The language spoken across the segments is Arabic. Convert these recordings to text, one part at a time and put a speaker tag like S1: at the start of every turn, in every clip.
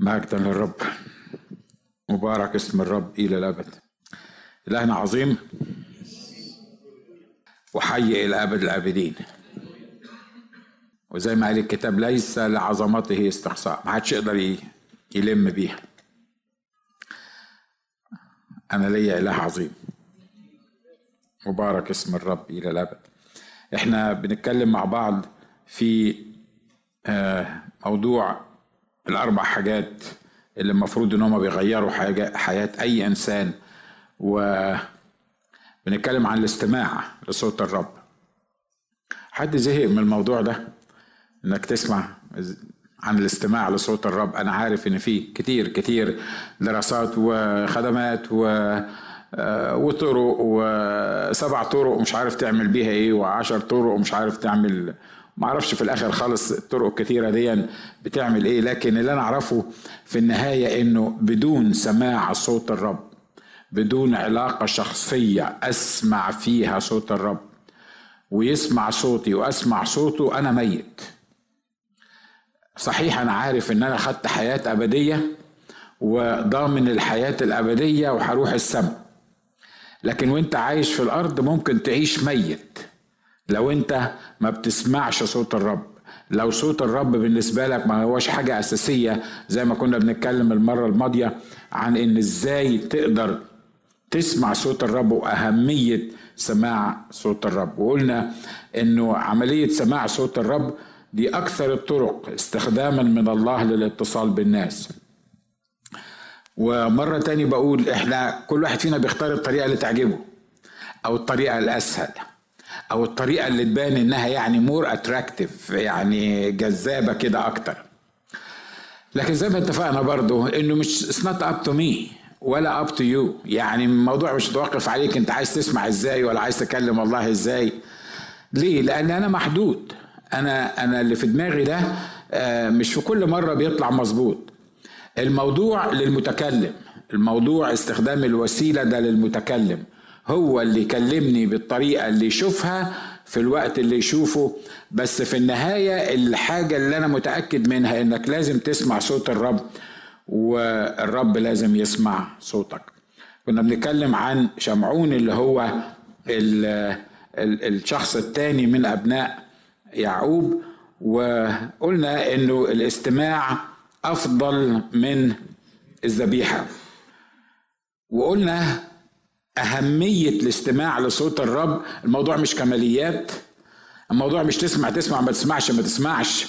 S1: مجدا للرب مبارك اسم الرب إلى الأبد. إلهنا عظيم. وحي إلى أبد الآبدين وزي ما قال الكتاب ليس لعظمته استقصاء ما حدش يقدر يلم بيها. أنا ليا إله عظيم. مبارك اسم الرب إلى الأبد. إحنا بنتكلم مع بعض في موضوع الأربع حاجات اللي المفروض إن هما بيغيروا حاجة حياة أي إنسان. و بنتكلم عن الاستماع لصوت الرب. حد زهق من الموضوع ده؟ إنك تسمع عن الاستماع لصوت الرب. أنا عارف إن في كتير كتير دراسات وخدمات و وطرق وسبع طرق ومش عارف تعمل بيها إيه وعشر طرق ومش عارف تعمل ما أعرفش في الآخر خالص الطرق الكتيرة دي بتعمل إيه لكن اللي أنا اعرفه في النهاية انه بدون سماع صوت الرب بدون علاقة شخصية اسمع فيها صوت الرب ويسمع صوتي واسمع صوته أنا ميت. صحيح أنا عارف ان أنا خدت حياة ابدية وضامن الحياة الابدية وهروح السماء لكن وانت عايش في الأرض ممكن تعيش ميت. لو انت ما بتسمعش صوت الرب لو صوت الرب بالنسبة لك ما هوش حاجة أساسية زي ما كنا بنتكلم المرة الماضية عن إن إزاي تقدر تسمع صوت الرب وأهمية سماع صوت الرب. وقلنا إنه عملية سماع صوت الرب دي أكثر الطرق استخداما من الله للاتصال بالناس. ومرة تاني بقول إحنا كل واحد فينا بيختار الطريقة اللي تعجبه أو الطريقة الأسهل. أو الطريقة اللي تبان إنها يعني more attractive يعني جذابة كده أكتر. لكن زي ما اتفقنا برضو إنه مش it's not up to me ولا up to you يعني الموضوع مش متوقف عليك أنت عايز تسمع إزاي ولا عايز تكلم الله إزاي. ليه؟ لأن أنا محدود. أنا أنا اللي في دماغي ده مش في كل مرة بيطلع مظبوط. الموضوع للمتكلم. الموضوع استخدام الوسيلة ده للمتكلم. هو اللي يكلمني بالطريقة اللي يشوفها في الوقت اللي يشوفه بس في النهاية الحاجة اللي أنا متأكد منها إنك لازم تسمع صوت الرب والرب لازم يسمع صوتك. كنا بنتكلم عن شمعون اللي هو ال ال الشخص الثاني من أبناء يعقوب وقلنا إنه الاستماع أفضل من الذبيحة. وقلنا أهمية الاستماع لصوت الرب. الموضوع مش كماليات. الموضوع مش تسمع تسمع ما تسمعش ما تسمعش.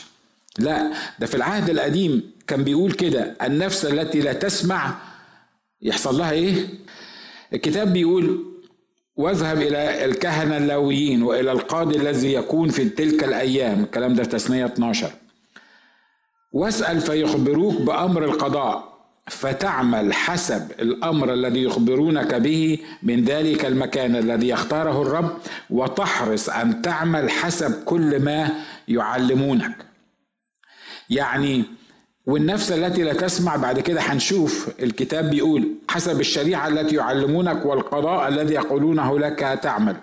S1: لا ده في العهد القديم كان بيقول كده النفس التي لا تسمع يحصل لها إيه؟ الكتاب بيقول واذهب إلى الكهنة اللاويين وإلى القاضي الذي يكون في تلك الأيام. الكلام ده في تثنية 12 واسأل فيخبروك بأمر القضاء. فتعمل حسب الأمر الذي يخبرونك به. من ذلك المكان الذي يختاره الرب. وتحرص أن تعمل حسب كل ما يعلمونك. يعني والنفس التي لا تسمع بعد كده هنشوف الكتاب بيقول حسب الشريعة التي يعلمونك والقضاء الذي يقولونه لك تعمل.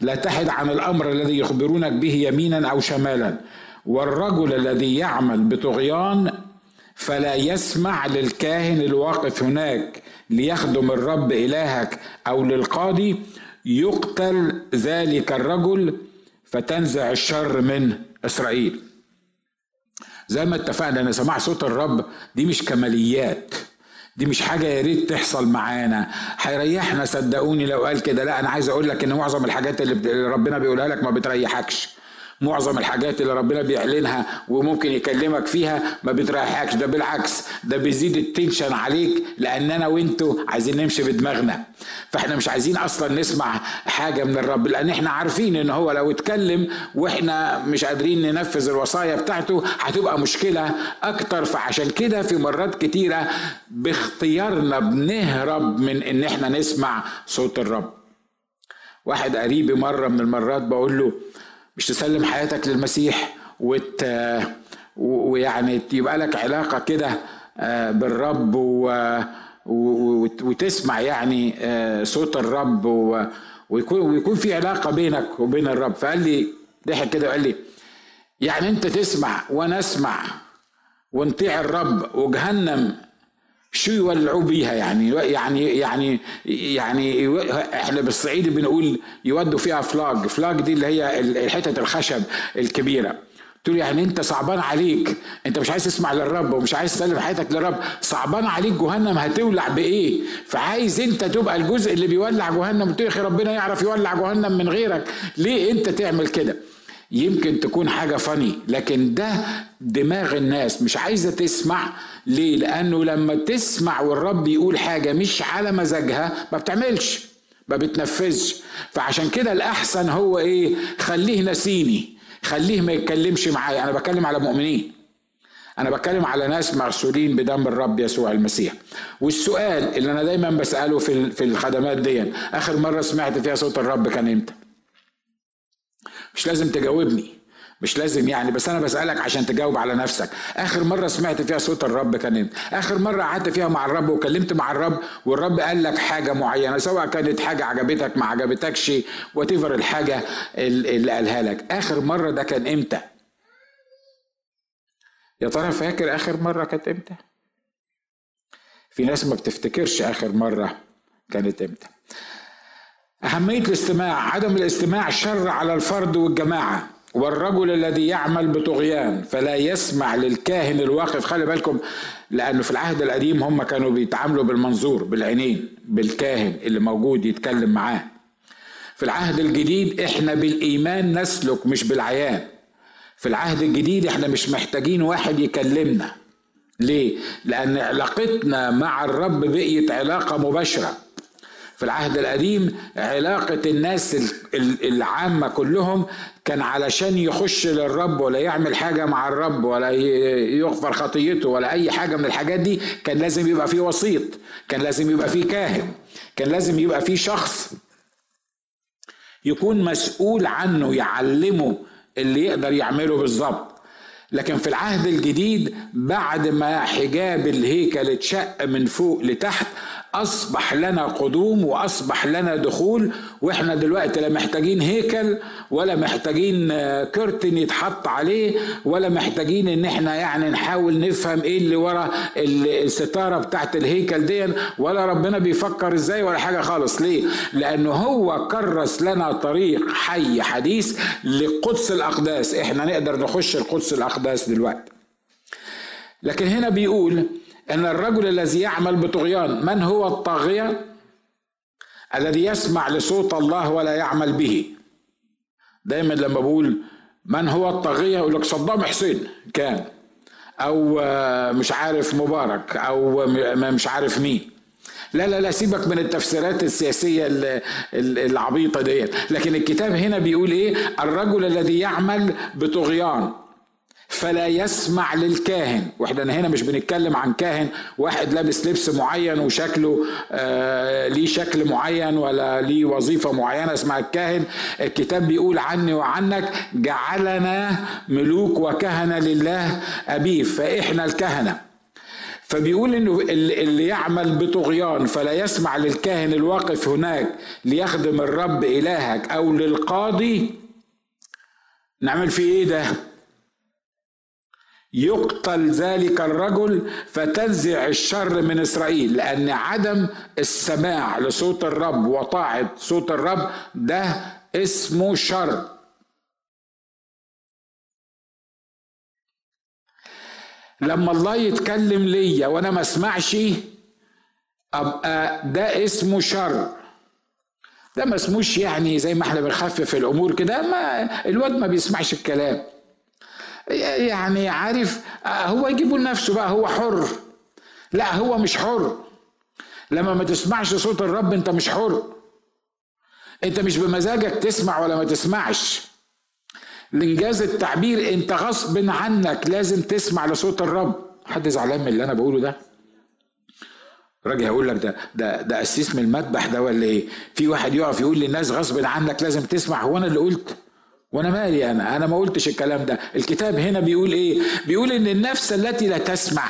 S1: لا تحد عن الأمر الذي يخبرونك به يمينا أو شمالا. والرجل الذي يعمل بطغيان فلا يسمع للكاهن الواقف هناك ليخدم الرب إلهك أو للقاضي يقتل ذلك الرجل فتنزع الشر من إسرائيل. زي ما اتفقنا إن سماع صوت الرب دي مش كماليات دي مش حاجة يا ريت تحصل معانا. هيريحنا صدقوني لو قال كده. لا أنا عايز أقول لك إن معظم الحاجات اللي ربنا بيقولها لك ما بتريحكش. معظم الحاجات اللي ربنا بيعلنها وممكن يكلمك فيها ما بتريحكش. ده بالعكس ده بيزيد التنشن عليك لأن أنا وأنتوا عايزين نمشي بدماغنا. فإحنا مش عايزين أصلا نسمع حاجة من الرب لأن إحنا عارفين إن هو لو اتكلم وإحنا مش قادرين ننفذ الوصايا بتاعته هتبقى مشكلة أكتر. فعشان كده في مرات كتيرة باختيارنا بنهرب من إن إحنا نسمع صوت الرب. واحد قريبي مرة من المرات بقول له مش تسلم حياتك للمسيح وت... ويعني يبقى لك علاقة كده بالرب و... وتسمع يعني صوت الرب و... ويكون ويكون في علاقة بينك وبين الرب. فقال لي ضحك كده وقال لي يعني انت تسمع وأنا اسمع ونطيع الرب وجهنم شو يولعوا بيها يعني؟ يعني يعني يعني إحنا بالصعيدي بنقول يودوا فيها فلاج فلاج دي اللي هي حتة الخشب الكبيرة. تقول يعني انت صعبان عليك. انت مش عايز تسمع للرب ومش عايز تسلم حياتك للرب. صعبان عليك جهنم هتولع بإيه؟ فعايز انت تبقى الجزء اللي بيولع جهنم. يا ربنا يعرف يولع جهنم من غيرك. ليه انت تعمل كده؟ يمكن تكون حاجة فني لكن ده دماغ الناس. مش عايزة تسمع ليه؟ لأنه لما تسمع والرب يقول حاجة مش على مزاجها ما بتعملش ما بتنفذش. فعشان كده الأحسن هو إيه؟ خليه نسيني خليه ما يتكلمش معايا. أنا بتكلم على مؤمنين. أنا بتكلم على ناس مغسولين بدم الرب يسوع المسيح. والسؤال اللي أنا دايما بسأله في في الخدمات دي آخر مرة سمعت فيها صوت الرب كان إمتى؟ مش لازم تجاوبني. مش لازم يعني بس أنا بسألك عشان تجاوب على نفسك. آخر مرة سمعت فيها صوت الرب كان إمتى آخر مرة قعدت فيها مع الرب وكلمت مع الرب والرب قال لك حاجة معينة سواء كانت حاجة عجبتك ما عجبتكش وات الحاجة اللي قالها لك. آخر مرة ده كان إمتى؟ يا ترى فاكر آخر مرة كانت إمتى؟ في ناس ما بتفتكرش آخر مرة كانت إمتى. أهمية الاستماع عدم الاستماع شر على الفرد والجماعة. والرجل الذي يعمل بطغيان فلا يسمع للكاهن الواقف خلي بالكم لأنه في العهد القديم هم كانوا بيتعاملوا بالمنظور بالعينين بالكاهن اللي موجود يتكلم معاه. في العهد الجديد إحنا بالإيمان نسلك مش بالعيان. في العهد الجديد إحنا مش محتاجين واحد يكلمنا. ليه؟ لأن علاقتنا مع الرب بقيت علاقة مباشرة. في العهد القديم علاقة الناس العامة كلهم كان علشان يخش للرب ولا يعمل حاجة مع الرب ولا يغفر خطيته ولا أي حاجة من الحاجات دي كان لازم يبقى فيه وسيط كان لازم يبقى فيه كاهن كان لازم يبقى فيه شخص يكون مسؤول عنه يعلمه اللي يقدر يعمله بالظبط. لكن في العهد الجديد بعد ما حجاب الهيكل اتشق من فوق لتحت أصبح لنا قدوم وأصبح لنا دخول وإحنا دلوقتي لا محتاجين هيكل ولا محتاجين آه، كرتن يتحط عليه ولا محتاجين إن إحنا يعني نحاول نفهم إيه اللي ورا الستارة بتاعت الهيكل دي ولا ربنا بيفكر إزاي ولا حاجة خالص. ليه؟ لأنه هو كرس لنا طريق حي حديث لقدس الأقداس. إحنا نقدر نخش القدس الأقداس دلوقتي. لكن هنا بيقول إن الرجل الذي يعمل بطغيان من هو الطاغية؟ الذي يسمع لصوت الله ولا يعمل به. دايما لما بقول من هو الطاغية يقول لك صدام حسين كان أو مش عارف مبارك أو مش عارف مين. لا لا لا سيبك من التفسيرات السياسية العبيطة دي لكن الكتاب هنا بيقول إيه؟ الرجل الذي يعمل بطغيان. فلا يسمع للكاهن. وإحنا هنا مش بنتكلم عن كاهن. واحد لابس لبس معين وشكله آه ليه شكل معين ولا ليه وظيفة معينة اسمها الكاهن. الكتاب بيقول عني وعنك جعلنا ملوك وكهنه لله أبيه. فإحنا الكهنة. فبيقول إنه اللي يعمل بطغيان فلا يسمع للكاهن الواقف هناك ليخدم الرب إلهك أو للقاضي. نعمل فيه إيه ده؟ يقتل ذلك الرجل فتنزع الشر من إسرائيل لأن عدم السماع لصوت الرب وطاعة صوت الرب ده اسمه شر. لما الله يتكلم ليا وأنا ما أسمعش أبقى ده اسمه شر. ده ما اسموش يعني زي ما إحنا بنخفف الأمور كده ما الواد ما بيسمعش الكلام. يعني عارف هو يجيبه لنفسه بقى هو حر. لا هو مش حر. لما ما تسمعش صوت الرب انت مش حر. انت مش بمزاجك تسمع ولا ما تسمعش. لإنجاز التعبير انت غصب عنك لازم تسمع لصوت الرب. حد زعلان من اللي أنا بقوله ده؟ راجل هيقول لك ده ده ده قسيس من المذبح ده ولا إيه؟ في واحد يقف يقول للناس غصب عنك لازم تسمع. هو أنا اللي قلت؟ وأنا مالي أنا؟ أنا ما قلتش الكلام ده. الكتاب هنا بيقول إيه؟ بيقول ان النفس التي لا تسمع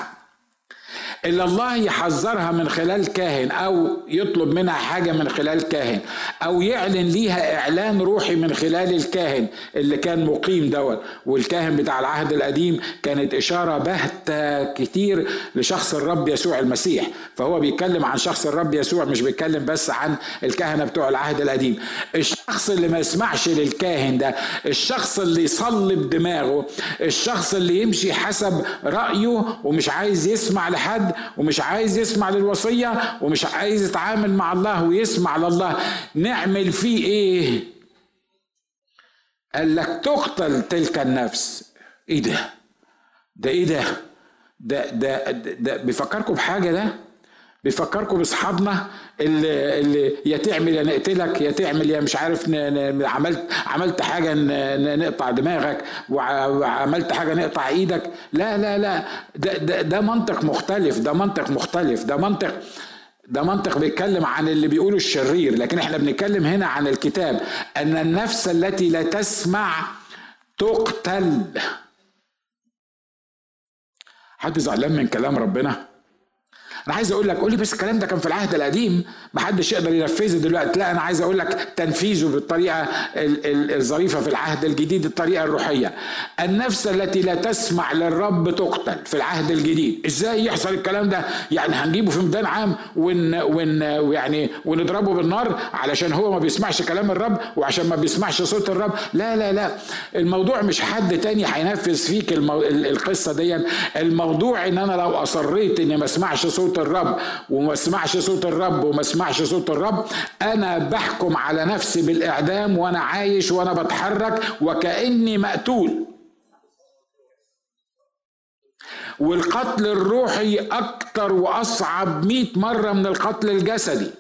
S1: اللي الله يحذرها من خلال كاهن أو يطلب منها حاجة من خلال كاهن أو يعلن ليها إعلان روحي من خلال الكاهن اللي كان مقيم دوت. والكاهن بتاع العهد القديم كانت إشارة باهتة كتير لشخص الرب يسوع المسيح. فهو بيتكلم عن شخص الرب يسوع مش بيتكلم بس عن الكهنه بتوع العهد القديم. الشخص اللي ما يسمعش للكاهن ده الشخص اللي يصلي بدماغه الشخص اللي يمشي حسب رأيه ومش عايز يسمع لحد ومش عايز يسمع للوصية ومش عايز يتعامل مع الله ويسمع لله. نعمل فيه إيه؟ قال لك تقتل تلك النفس. إيه ده؟ ده إيه ده؟ ده ده, ده, بيفكركم بحاجة ده؟ بيفكركم بأصحابنا اللي, اللي يا تعمل يا نقتلك يا تعمل يا مش عارف. عملت عملت حاجة. نقطع دماغك وعملت حاجة نقطع إيدك لا لا لا ده, ده ده منطق مختلف ده منطق مختلف ده منطق ده منطق بيتكلم عن اللي بيقوله الشرير لكن إحنا بنتكلم هنا عن الكتاب أن النفس التي لا تسمع تقتل حد زعلان من كلام ربنا أنا عايز أقول لك قول لي بس الكلام ده كان في العهد القديم ما حدش يقدر ينفذه دلوقتي. لا أنا عايز أقول لك تنفيذه بالطريقة الظريفة في العهد الجديد الطريقة الروحية. النفس التي لا تسمع للرب تقتل في العهد الجديد. إزاي يحصل الكلام ده؟ يعني هنجيبه في ميدان عام ون ون ويعني ونضربه بالنار علشان هو ما بيسمعش كلام الرب وعشان ما بيسمعش صوت الرب. لا لا لا. الموضوع مش حد تاني هينفذ فيك المو... القصة دي الموضوع إن أنا لو أصريت إني ما أسمعش صوت صوت الرب وما اسمعش صوت الرب وما اسمعش صوت الرب أنا بحكم على نفسي بالإعدام وأنا عايش وأنا بتحرك وكأني مقتول. والقتل الروحي أكتر وأصعب مئة مرة من القتل الجسدي.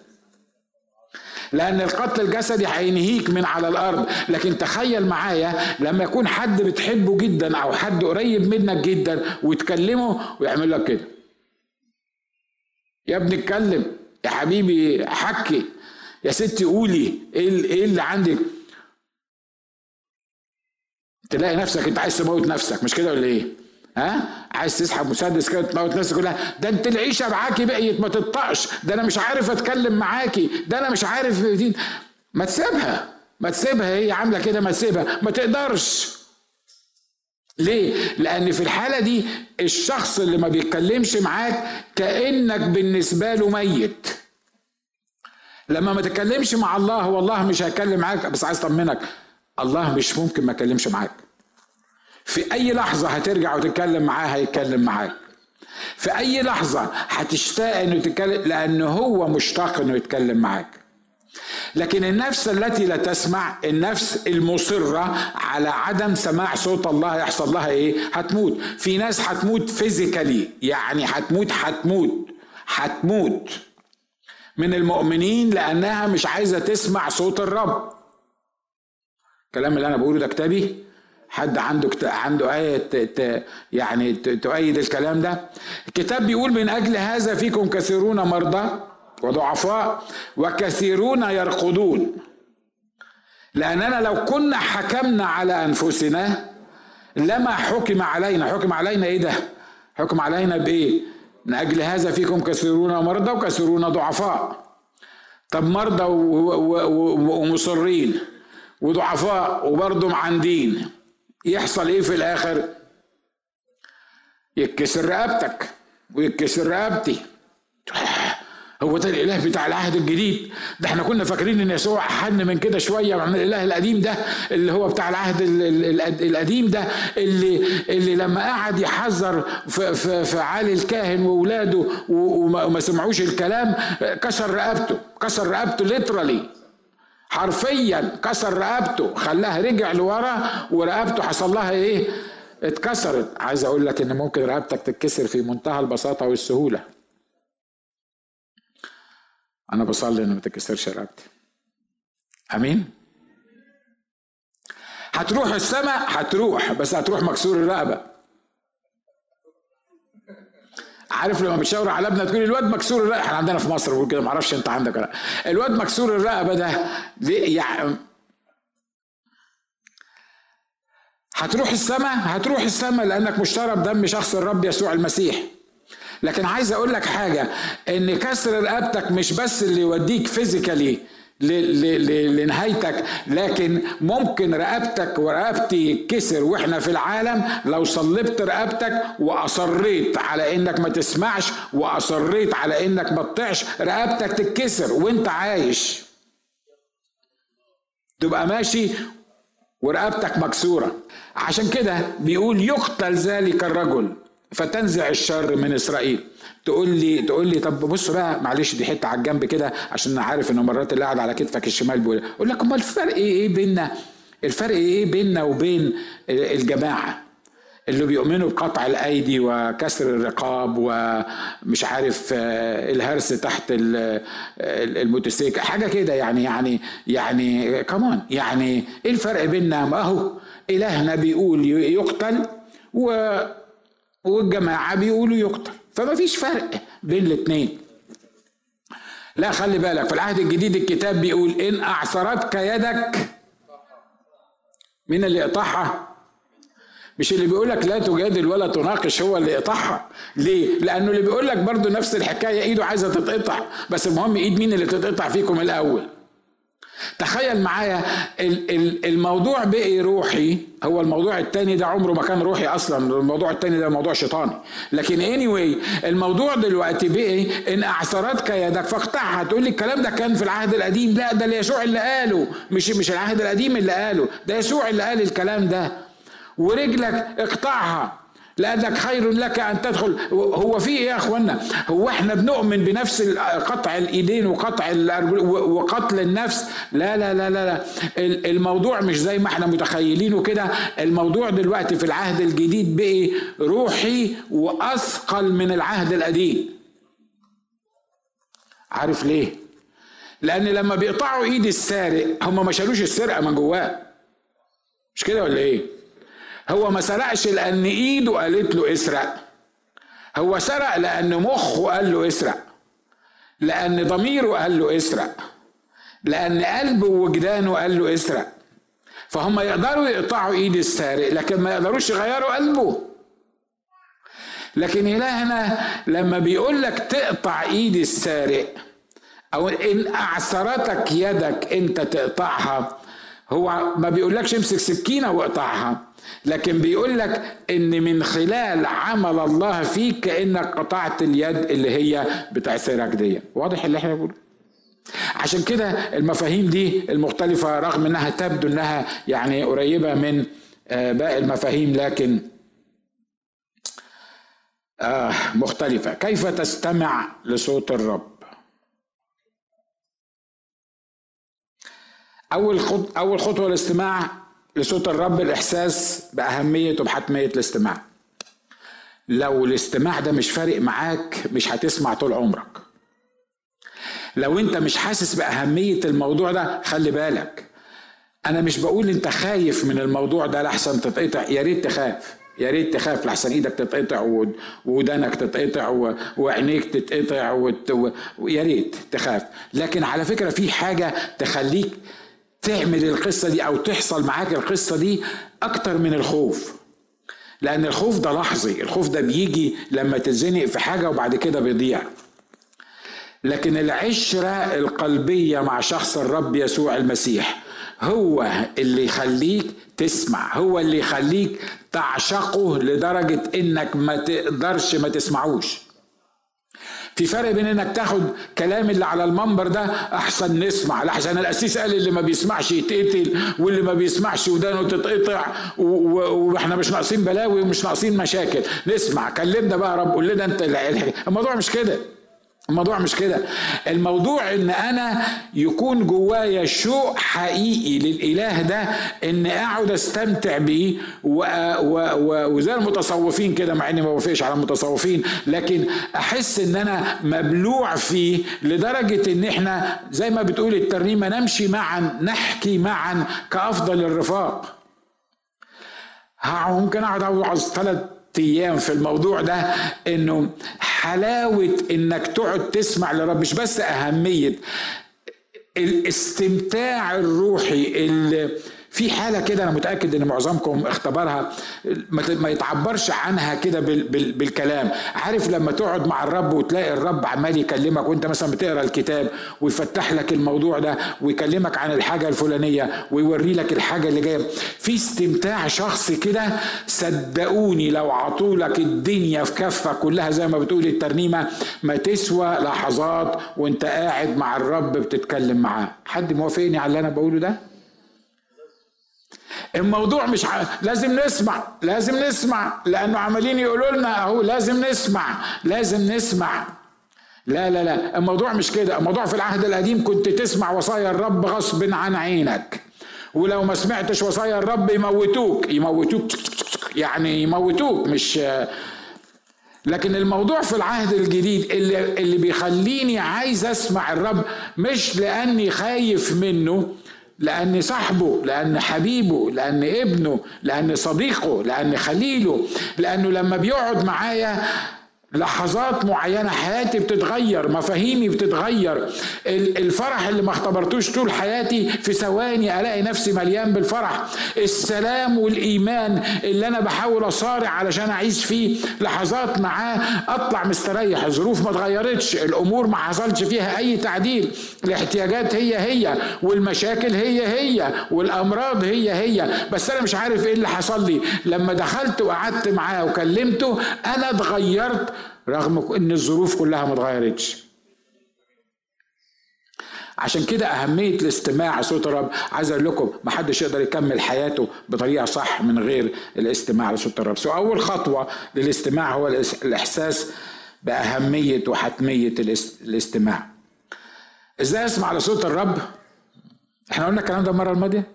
S1: لأن القتل الجسدي هينهيك من على الأرض. لكن تخيل معايا لما يكون حد بتحبه جدا أو حد قريب منك جدا وتكلمه ويعمل لك كده. يا ابني اتكلم يا حبيبي حكي يا ستي قولي إيه إيه اللي عندك؟ تلاقي نفسك أنت عايز تموت نفسك مش كده ولا إيه؟ ها؟ عايز تسحب مسدس كده تموت نفسك كلها؟ ده أنت العيشة معاكي بقيت ما تطقش ده أنا مش عارف أتكلم معاكي ده أنا مش عارف ما تسيبها ما تسيبها هي عاملة كده ما تسيبها ما تقدرش. ليه؟ لأن في الحالة دي الشخص اللي ما بيتكلمش معاك كأنك بالنسبة له ميت. لما ما تتكلمش مع الله والله مش هيكلم معاك بس عايز أطمنك الله مش ممكن ما يكلمش معاك. في أي لحظة هترجع وتتكلم معاه هيتكلم معاك. في أي لحظة هتشتاق إنه تتكلم لأن هو مشتاق إنه يتكلم معاك. لكن النفس التي لا تسمع النفس المصرة على عدم سماع صوت الله يحصل لها إيه هتموت في ناس هتموت فيزيكالي يعني هتموت هتموت هتموت من المؤمنين لأنها مش عايزة تسمع صوت الرب الكلام اللي أنا بقوله ده كتابي حد عنده. عنده آية. يعني. تؤيد الكلام ده الكتاب بيقول من أجل هذا فيكم كثيرون مرضى وضعفاء وكثيرون يرقدون. لأننا لو كنا حكمنا على أنفسنا لما حكم علينا. حكم علينا إيه ده؟ حكم علينا بإيه؟ من أجل هذا فيكم كثيرون مرضى وكثيرون ضعفاء. طب مرضى ومصرين وضعفاء وبرضه معندين يحصل إيه في الآخر؟ يتكسر رقبتك ويتكسر رقبتي. هو ده الإله بتاع العهد الجديد. ده إحنا كنا فاكرين إن يسوع أحن من كده شوية عن الإله القديم ده اللي هو بتاع العهد القديم ده اللي اللي لما قعد يحذر في, في, في عالي الكاهن واولاده وما سمعوش الكلام كسر رقبته كسر رقبته ليترالي حرفيا كسر رقبته خلاها رجع لورا ورقبته حصل لها إيه؟ اتكسرت. عايز أقول لك إن ممكن رقبتك تتكسر في منتهى البساطة والسهولة. أنا بصلي ان ما تكسرش رقبتي. آمين؟ هتروح السماء؟ هتروح بس هتروح مكسور الرقبة. عارف لما بتشاور على ابنك تقول الواد مكسور الرقبة؟ إحنا عندنا في مصر بقول كده ما أعرفش أنت عندك ولا الواد مكسور الرقبة ده يعني هتروح السماء؟ هتروح السماء لأنك مشترى بدم شخص الرب يسوع المسيح. لكن عايز أقول لك حاجة إن كسر رقبتك مش بس اللي يوديك فيزيكالي لنهايتك لكن ممكن رقبتك ورقبتي يتكسر وإحنا في العالم لو صلبت رقبتك واصريت على إنك ما تسمعش واصريت على إنك ما تطيعش رقبتك تتكسر وإنت عايش. تبقى ماشي ورقبتك مكسورة. عشان كده بيقول يقتل ذلك الرجل. فتنزع الشر من إسرائيل. تقول لي تقول لي طب بص بقى معلش دي حتة على الجنب كده عشان أنا عارف إن مرات اللي قاعد على كتفك الشمال بيقول أقول لك أمال الفرق إيه بيننا؟ الفرق إيه بيننا وبين الجماعة؟ اللي بيؤمنوا بقطع الأيدي وكسر الرقاب ومش عارف آه، الهرس تحت الموتوسيكل. حاجة كده يعني يعني يعني كمان يعني إيه الفرق بيننا؟ ما هو إلهنا بيقول يقتل و والجماعة بيقولوا يقتل. فما فيش فرق بين الاثنين لا خلي بالك في العهد الجديد الكتاب بيقول إن اعثرتك يدك مين اللي يقطعها مش اللي بيقول لك لا تجادل ولا تناقش هو اللي يقطعها ليه؟ لأنه اللي بيقول لك برضه نفس الحكاية إيده عايزة تتقطع. بس المهم إيد مين اللي تتقطع فيكم الأول؟ تخيل معايا الموضوع بقي روحي. هو الموضوع التاني ده عمره ما كان روحي أصلا. الموضوع التاني ده موضوع شيطاني. لكن anyway الموضوع دلوقتي بقي إن اعثرتك يدك فاقطعها تقول لي الكلام ده كان في العهد القديم. لا ده يسوع اللي قاله. مش مش العهد القديم اللي قاله. ده يسوع اللي قال الكلام ده. ورجلك اقطعها لأنك خير لك أن تدخل. هو في إيه يا أخوانا؟ هو إحنا بنؤمن بنفس قطع الإيدين وقطع وقتل النفس. لا لا لا لا, لا. الموضوع مش زي ما إحنا متخيلينه كده الموضوع دلوقتي في العهد الجديد بقي روحي وأثقل من العهد القديم. عارف ليه؟ لأن لما بيقطعوا إيد السارق هم ما شالوش السرقة من جواه. مش كده ولا إيه؟ هو ما سرقش لأن إيده قالت له اسرق. هو سرق لأن مخه قال له اسرق. لأن ضميره قال له اسرق. لأن قلبه ووجدانه قال له اسرق. فهم يقدروا يقطعوا إيد السارق لكن ما يقدروش يغيروا قلبه. لكن إلهنا لما بيقول لك تقطع إيد السارق أو إن اعثرتك يدك أنت تقطعها هو ما بيقولكش امسك سكينة واقطعها. لكن بيقول لك إن من خلال عمل الله فيك كانك قطعت اليد اللي هي بتعسرك دي. واضح اللي إحنا بنقوله؟ عشان كده المفاهيم دي المختلفة رغم إنها تبدو إنها يعني قريبة من آه، باقي المفاهيم لكن آه مختلفة. كيف تستمع لصوت الرب؟ أول خط أول خطوة الاستماع لصوت الرب الإحساس بأهمية وبحتمية الاستماع. لو الاستماع ده مش فارق معاك مش هتسمع طول عمرك. لو انت مش حاسس بأهمية الموضوع ده خلي بالك. أنا مش بقول انت خايف من الموضوع ده لحسن تتقطع. يا ريت تخاف. يا ريت تخاف. لحسن إيدك تتقطع ودانك تتقطع وعينيك تتقطع ويا ريت تخاف. لكن على فكرة في حاجة تخليك تعمل القصة دي أو تحصل معاك القصة دي أكتر من الخوف. لأن الخوف ده لحظي الخوف ده بيجي لما تتزنق في حاجة وبعد كده بيضيع. لكن العشرة القلبية مع شخص الرب يسوع المسيح هو اللي يخليك تسمع هو اللي يخليك تعشقه لدرجة إنك ما تقدرش ما تسمعوش. في فرق بين إنك تاخد كلام اللي على المنبر ده أحسن نسمع لحسن القسيس قال اللي ما بيسمعش يتقتل واللي ما بيسمعش ودانه تتقطع وإحنا مش ناقصين بلاوي ومش ناقصين مشاكل. نسمع كلمنا بقى رب قول لنا أنت الموضوع مش كده. الموضوع مش كده. الموضوع إن أنا يكون جوايا شوق حقيقي للإله ده إن أقعد أستمتع بيه وزي المتصوفين كده مع إني ما بوافقش على المتصوفين لكن أحس إن أنا مبلوع فيه لدرجة إن إحنا زي ما بتقول الترنيمة نمشي معا نحكي معا كأفضل الرفاق. ممكن أقعد اوعظ ثلاث أيام في الموضوع ده انه حلاوة انك تقعد تسمع لرب مش بس أهمية الاستمتاع الروحي اللي في حالة كده أنا متأكد إن معظمكم اختبرها ما يتعبرش عنها كده بالكلام. عارف لما تقعد مع الرب وتلاقي الرب عمال يكلمك وأنت مثلا بتقرأ الكتاب ويفتح لك الموضوع ده ويكلمك عن الحاجة الفلانية ويوري لك الحاجة اللي جاية في استمتاع شخصي كده صدقوني لو عطوا لك الدنيا في كفه كلها زي ما بتقول الترنيمة ما تسوى لحظات وأنت قاعد مع الرب بتتكلم معاه. حد موافقني على اللي أنا بقوله ده؟ الموضوع مش ع... لازم نسمع لازم نسمع لأنه عمالين يقولوا لنا أهو لازم نسمع لازم نسمع. لا لا لا الموضوع مش كده الموضوع في العهد القديم كنت تسمع وصايا الرب غصب عن عينك. ولو ما سمعتش وصايا الرب يموتوك يموتوك يعني يموتوك مش لكن الموضوع في العهد الجديد اللي, اللي بيخليني عايز أسمع الرب مش لأني خايف منه لأن صاحبه لأن حبيبه لأن ابنه لأن صديقه لأن خليله. لأنه لما بيقعد معايا لحظات معينة حياتي بتتغير مفاهيمي بتتغير. الفرح اللي ما اختبرتوش طول حياتي في ثواني ألاقي نفسي مليان بالفرح. السلام والإيمان اللي أنا بحاول أصارع علشان أعيش فيه لحظات معاه أطلع مستريح. الظروف ما اتغيرتش الأمور ما حصلش فيها أي تعديل. الاحتياجات هي هي والمشاكل هي هي والأمراض هي هي. بس أنا مش عارف إيه اللي حصل لي. لما دخلت وقعدت معاه وكلمته أنا اتغيرت رغم إن الظروف كلها ما اتغيرتش. عشان كده أهمية الاستماع صوت الرب عايز أقول لكم ما حدش يقدر يكمل حياته بطريقة صح من غير الاستماع لصوت الرب. سو أول خطوة للاستماع هو الإحساس بأهمية وحتمية الاستماع. إزاي أسمع لصوت الرب؟ إحنا قلنا الكلام ده المرة الماضية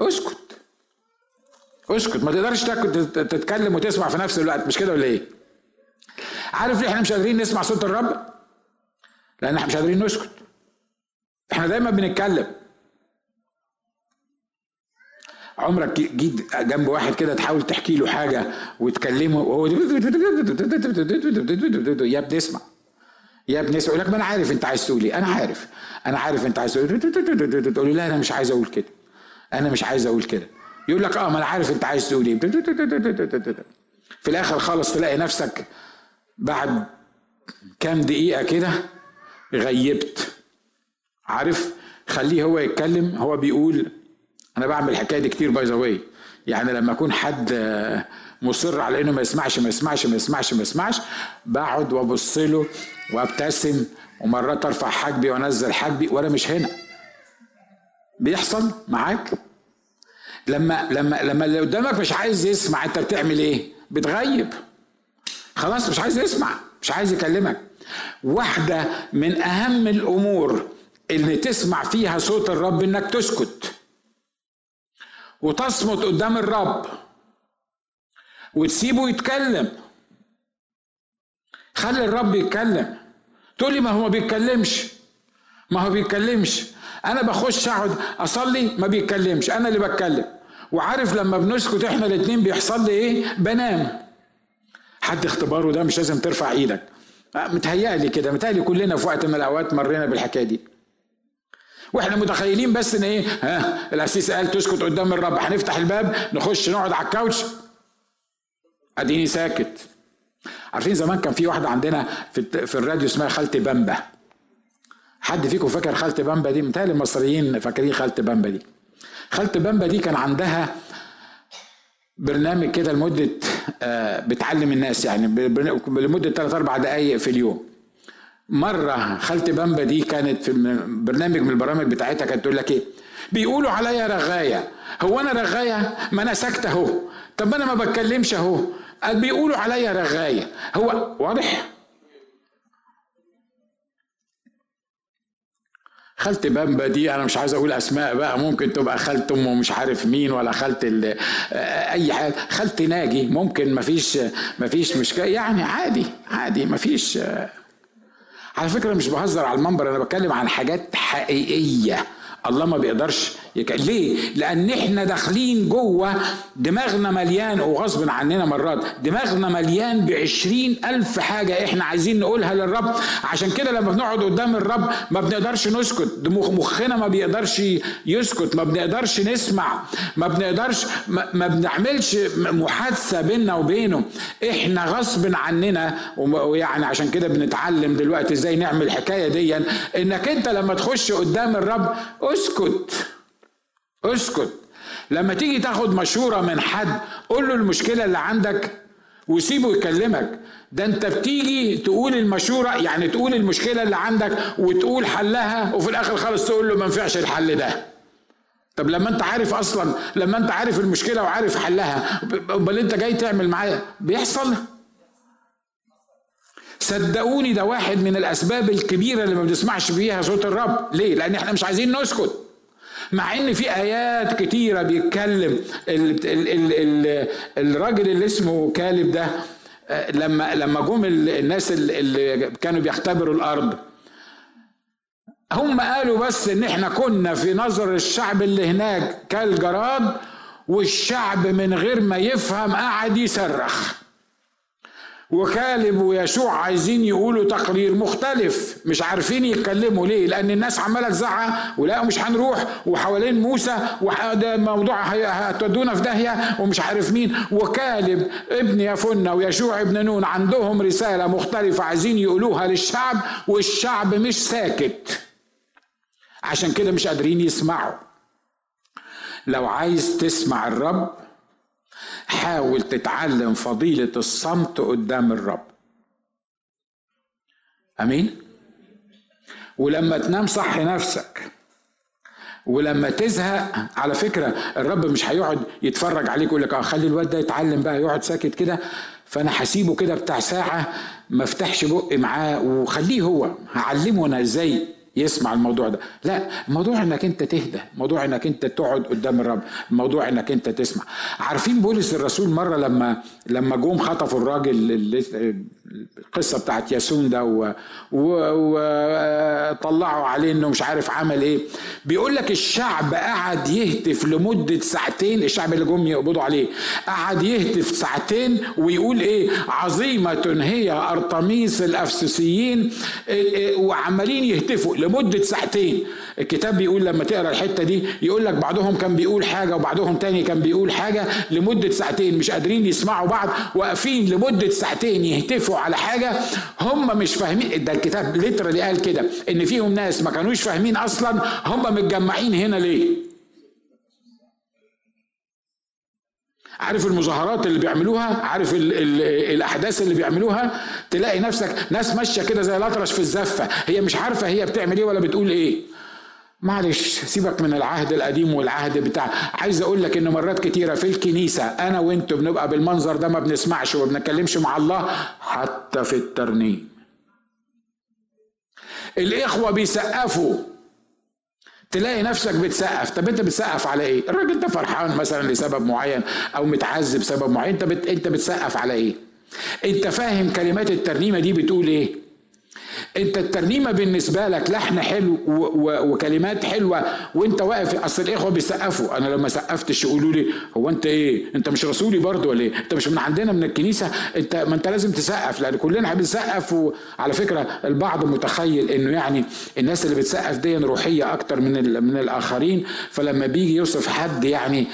S1: أسكت. أسكت. ما تقدرش تتكلم وتسمع في نفس الوقت مش كده ولا إيه؟ عارف ليه إحنا مش قادرين نسمع صوت الرب؟ لأن إحنا مش قادرين نسكت. إحنا دايما بنتكلم. عمرك جيت جنب واحد كده تحاول تحكي له حاجة وتكلمه وهو يا ابني اسمع. يا ابني اسمع. يقول لك ما أنا عارف انت عايز تقول إيه. أنا عارف. أنا عارف انت عايز تقول تقول له لا أنا مش عايز أقول كده. أنا مش عايز أقول كده. يقول لك آه ما أنا عارف انت عايز تقول إيه. في الآخر خالص تلاقي نفسك بعد كام دقيقة كده غيبت. عارف؟ خليه هو يتكلم. هو بيقول أنا بعمل الحكاية دي كتير باي ذا يعني لما أكون حد مصر على إنه ما يسمعش ما يسمعش ما يسمعش ما يسمعش بقعد وأبص له وأبتسم ومرات أرفع حاجبي وأنزل حاجبي وأنا مش هنا. بيحصل معاك؟ لما لما لما اللي قدامك مش عايز يسمع أنت بتعمل إيه؟ بتغيب. خلاص مش عايز يسمع مش عايز يكلمك. واحدة من أهم الأمور اللي تسمع فيها صوت الرب إنك تسكت. وتصمت قدام الرب. وتسيبه يتكلم. خلي الرب يتكلم. تقول لي ما هو ما بيتكلمش. ما هو بيتكلمش. أنا بخش أقعد أصلي ما بيتكلمش. أنا اللي بتكلم. وعارف لما بنسكت إحنا الاتنين بيحصل لي إيه؟ بنام. حد اختباره ده مش لازم ترفع إيدك. آه، متهيألي كده متهيألي كلنا في وقت من الأوقات مرينا بالحكاية دي. وإحنا متخيلين بس إن إيه؟ ها القسيس قال تسكت قدام الرب. هنفتح الباب نخش نقعد على ال couch. أديني ساكت. عارفين زمان كان في واحدة عندنا في في الراديو اسمها خالتي بامبا حد فيكم فاكر خالتي بامبا دي؟ متهيألي المصريين فاكرين خالتي بامبا دي. خالتي بامبا دي كان عندها برنامج كده لمدة آه، بتعلم الناس يعني لمدة ثلاث أربع دقائق في اليوم. مرة خالتي بامبا دي كانت في برنامج من البرامج بتاعتها كانت تقول لك إيه؟ بيقولوا عليا رغاية. هو أنا رغاية؟ ما أنا ساكتة أهو. طب أنا ما بتكلمش أهو. بيقولوا عليا رغاية. هو واضح؟ خالتي بامبا دي أنا مش عايز أقول أسماء بقى ممكن تبقى خالت أم مش عارف مين ولا خالت أي حاجة. خالتي ناجي ممكن مفيش مفيش مشكلة يعني عادي عادي مفيش على فكرة مش بهزر على المنبر أنا بتكلم عن حاجات حقيقية. الله ما بيقدرش يك... ليه؟ لأن إحنا داخلين جوه دماغنا مليان وغصب عننا مرات دماغنا مليان بعشرين ألف حاجة إحنا عايزين نقولها للرب. عشان كده لما بنقعد قدام الرب ما بنقدرش نسكت. مخنا ما بيقدرش يسكت ما بنقدرش نسمع ما بنقدرش ما, ما بنعملش محادثة بيننا وبينه. إحنا غصب عننا ويعني عشان كده بنتعلم دلوقتي إزاي نعمل الحكاية دي إنك أنت لما تخش قدام الرب اسكت. اسكت. لما تيجي تاخد مشورة من حد قول له المشكلة اللي عندك وسيبه يكلمك. ده انت بتيجي تقول المشورة يعني تقول المشكلة اللي عندك وتقول حلها وفي الآخر خالص تقول له ما ينفعش الحل ده. طب لما انت عارف أصلا لما انت عارف المشكلة وعارف حلها امال انت جاي تعمل معايا؟ بيحصل. صدقوني ده واحد من الأسباب الكبيرة اللي ما بنسمعش فيها صوت الرب. ليه؟ لأن إحنا مش عايزين نسكت. مع إن في آيات كتيرة بيتكلم ال ال ال ال الراجل اللي اسمه كالب ده آه، لما لما جم الناس اللي كانوا بيختبروا الأرض هم قالوا بس إن إحنا كنا في نظر الشعب اللي هناك كالجراد والشعب من غير ما يفهم قعد يصرخ. وكالب ويشوع عايزين يقولوا تقرير مختلف مش عارفين يتكلموا ليه؟ لأن الناس عمالة تزعق ولا مش هنروح وحوالين موسى وده الموضوع هتودونا في داهية ومش عارف مين. وكالب ابن يفنة ويشوع ابن نون عندهم رسالة مختلفة عايزين يقولوها للشعب والشعب مش ساكت. عشان كده مش قادرين يسمعوا. لو عايز تسمع الرب حاول تتعلم فضيلة الصمت قدام الرب. أمين؟ ولما تنام صح نفسك. ولما تزهق على فكرة الرب مش هيقعد يتفرج عليك ويقول لك آه خلي الواد ده يتعلم بقى يقعد ساكت كده فأنا هسيبه كده بتاع ساعة ما افتحش بقي معاه وخليه هو هعلمه أنا إزاي يسمع الموضوع ده. لا الموضوع إنك أنت تهدى الموضوع إنك أنت تقعد قدام الرب الموضوع إنك أنت تسمع. عارفين بولس الرسول مرة لما لما جم خطفوا الراجل القصة بتاعت ياسون ده وطلعوا عليه إنه مش عارف عمل إيه. بيقول لك الشعب قعد يهتف لمدة ساعتين الشعب اللي جم يقبضوا عليه قعد يهتف ساعتين ويقول إيه؟ عظيمة هي أرطميس الأفسسيين إيه، إيه، وعمالين يهتفوا لمدة ساعتين. الكتاب بيقول لما تقرأ الحتة دي يقول لك بعضهم كان بيقول حاجة وبعضهم تاني كان بيقول حاجة لمدة ساعتين مش قادرين يسمعوا بعض واقفين لمدة ساعتين يهتفوا على حاجة هم مش فاهمين. ده الكتاب ليترالي قال كده إن فيهم ناس ما كانوش فاهمين أصلا هم متجمعين هنا ليه؟ عارف المظاهرات اللي بيعملوها؟ عارف ال ال الأحداث اللي بيعملوها؟ تلاقي نفسك ناس ماشية كده زي الأطرش في الزفة هي مش عارفة هي بتعمل إيه ولا بتقول إيه. معلش سيبك من العهد القديم والعهد بتاع. عايز أقول لك إن مرات كتيرة في الكنيسة أنا وأنتوا بنبقى بالمنظر ده ما بنسمعش وما بنتكلمش مع الله حتى في الترنيم الإخوة بيسقفوا. تلاقي نفسك بتسقف. طب أنت بتسقف على إيه؟ الراجل ده فرحان مثلا لسبب معين أو متعذب سبب معين. أنت بت... أنت بتسقف على إيه؟ أنت فاهم كلمات الترنيمة دي بتقول إيه؟ انت الترنيمة بالنسبة لك لحن حلو وكلمات حلوة وانت واقف اصل الاخوة بيسقفوا. أنا لما سقفتش يقولوا لي هو انت إيه؟ انت مش رسولي برضه ولا إيه؟ انت مش من عندنا من الكنيسة؟ انت ما انت لازم تسقف لأن كلنا بنسقف وعلى فكرة البعض متخيل انه يعني الناس اللي بتسقف دي روحية أكتر من من الآخرين. فلما بيجي يوصف حد يعني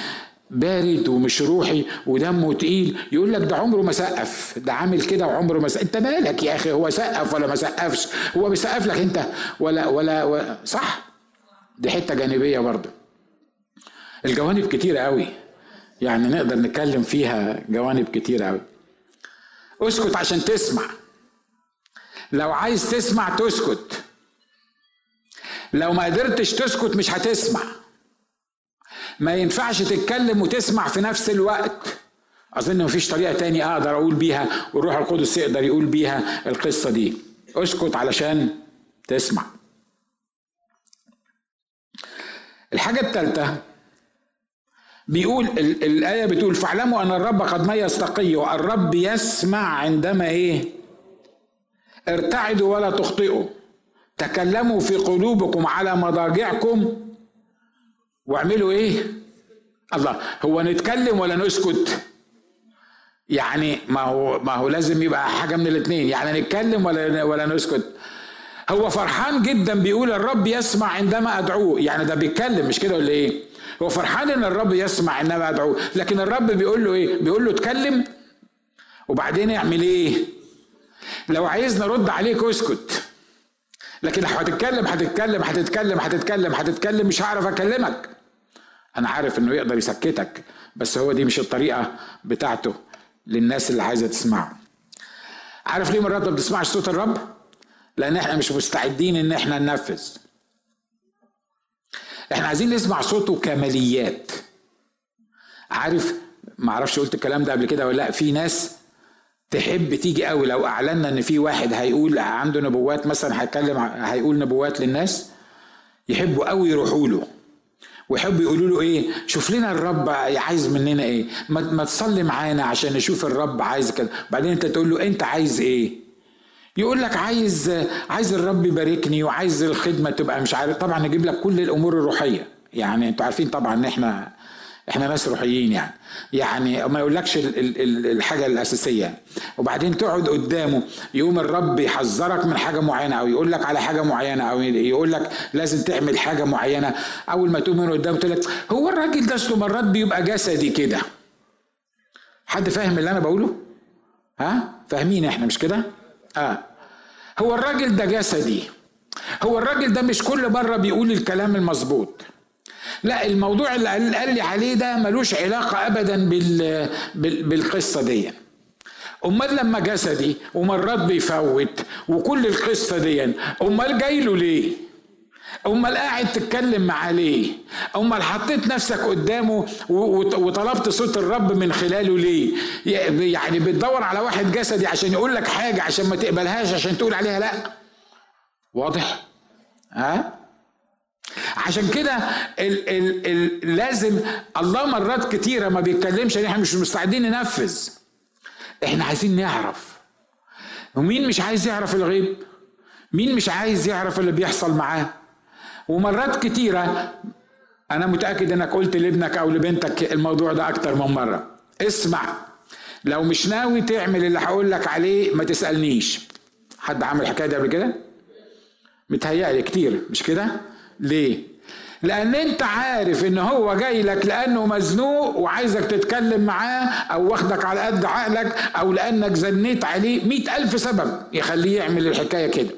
S1: بارد ومش روحي ودمه تقيل. يقول لك ده عمره ما سقف. ده عامل كده وعمره ما سقف. انت مالك يا أخي؟ هو سقف ولا ما سقفش؟ هو بيسقف لك انت. ولا ولا, ولا صح. دي حتة جانبية برضه. الجوانب كتيره قوي. يعني نقدر نتكلم فيها جوانب كتيره قوي. اسكت عشان تسمع. لو عايز تسمع تسكت. لو ما قدرتش تسكت مش هتسمع. ما ينفعش تتكلم وتسمع في نفس الوقت. أظن مفيش طريقة تاني أقدر أقول بيها والروح القدس يقدر يقول بيها القصة دي. أسكت علشان تسمع. الحاجة الثالثه بيقول الآية بتقول فاعلموا أن الرب قد ميز تقيه الرب يسمع عندما إيه؟ ارتعدوا ولا تخطئوا. تكلموا في قلوبكم على مضاجعكم واعملوا إيه؟ الله هو نتكلم ولا نسكت؟ يعني ما هو ما هو لازم يبقى حاجة من الاثنين يعني نتكلم ولا ولا نسكت؟ هو فرحان جدا بيقول الرب يسمع عندما ادعوه يعني ده بيتكلم مش كده ولا إيه؟ هو فرحان إن الرب يسمع عندما ادعوه لكن الرب بيقول له إيه؟ بيقول له اتكلم وبعدين يعمل إيه؟ لو عايز نرد عليك اسكت. لكن لو هتتكلم هتتكلم هتتكلم هتتكلم هتتكلم مش هعرف أكلمك. أنا عارف إنه يقدر يسكتك بس هو دي مش الطريقة بتاعته للناس اللي عايزة تسمعه. عارف ليه مرات ما بتسمعش صوت الرب؟ لأن إحنا مش مستعدين إن إحنا ننفذ. إحنا عايزين نسمع صوته كماليات. عارف ما أعرفش قلت الكلام ده قبل كده ولا لأ في ناس تحب تيجي قوي لو أعلنا إن في واحد هيقول عنده نبوات مثلا هيتكلم هيقول نبوات للناس يحبوا قوي يروحوا له. ويحبوا يقولوا له إيه؟ شوف لنا الرب عايز مننا إيه؟ ما, تصلي معانا عشان نشوف الرب عايز كده. بعدين أنت تقول له أنت عايز إيه؟ يقول لك عايز عايز الرب يباركني وعايز الخدمة تبقى مش عارف. طبعا نجيب لك كل الأمور الروحية. يعني أنتوا عارفين طبعا إن إحنا إحنا ناس روحيين يعني. يعني ما يقولكش الحاجة الأساسية. وبعدين تقعد قدامه يقوم الرب يحذرك من حاجة معينة أو يقول لك على حاجة معينة أو يقول لك لازم تعمل حاجة معينة. أول ما تقوم من قدامه تقول لك هو الراجل ده اصله مرات بيبقى جسدي كده. حد فاهم اللي أنا بقوله؟ ها؟ فاهمين إحنا مش كده؟ آه. هو الراجل ده جسدي. هو الراجل ده مش كل مرة بيقول الكلام المظبوط. لا الموضوع اللي قال لي عليه ده ملوش علاقة أبدا بال... بال... بالقصة دي أمال لما جسدي ومرات بيفوت وكل القصة دي أمال جاي له ليه؟ أمال قاعد تتكلم معاه ليه؟ أمال حطيت نفسك قدامه وطلبت صوت الرب من خلاله ليه؟ يعني بتدور على واحد جسدي عشان يقول لك حاجة عشان ما تقبلهاش عشان تقول عليها لأ؟ واضح؟ ها؟ عشان كده لازم الله مرات كتيرة ما بيتكلمش إن إحنا مش مستعدين ننفذ. إحنا عايزين نعرف. ومين مش عايز يعرف الغيب؟ مين مش عايز يعرف اللي بيحصل معاه؟ ومرات كتيرة أنا متأكد إنك قلت لابنك أو لبنتك الموضوع ده أكتر من مرة. اسمع لو مش ناوي تعمل اللي هقول لك عليه ما تسألنيش. حد عمل الحكاية دي قبل كده؟ متهيألي كتير مش كده؟ ليه؟ لأن أنت عارف إن هو جاي لك لأنه مزنوق وعايزك تتكلم معاه أو واخدك على قد عقلك أو لأنك زنيت عليه مئة ألف سبب يخليه يعمل الحكاية كده.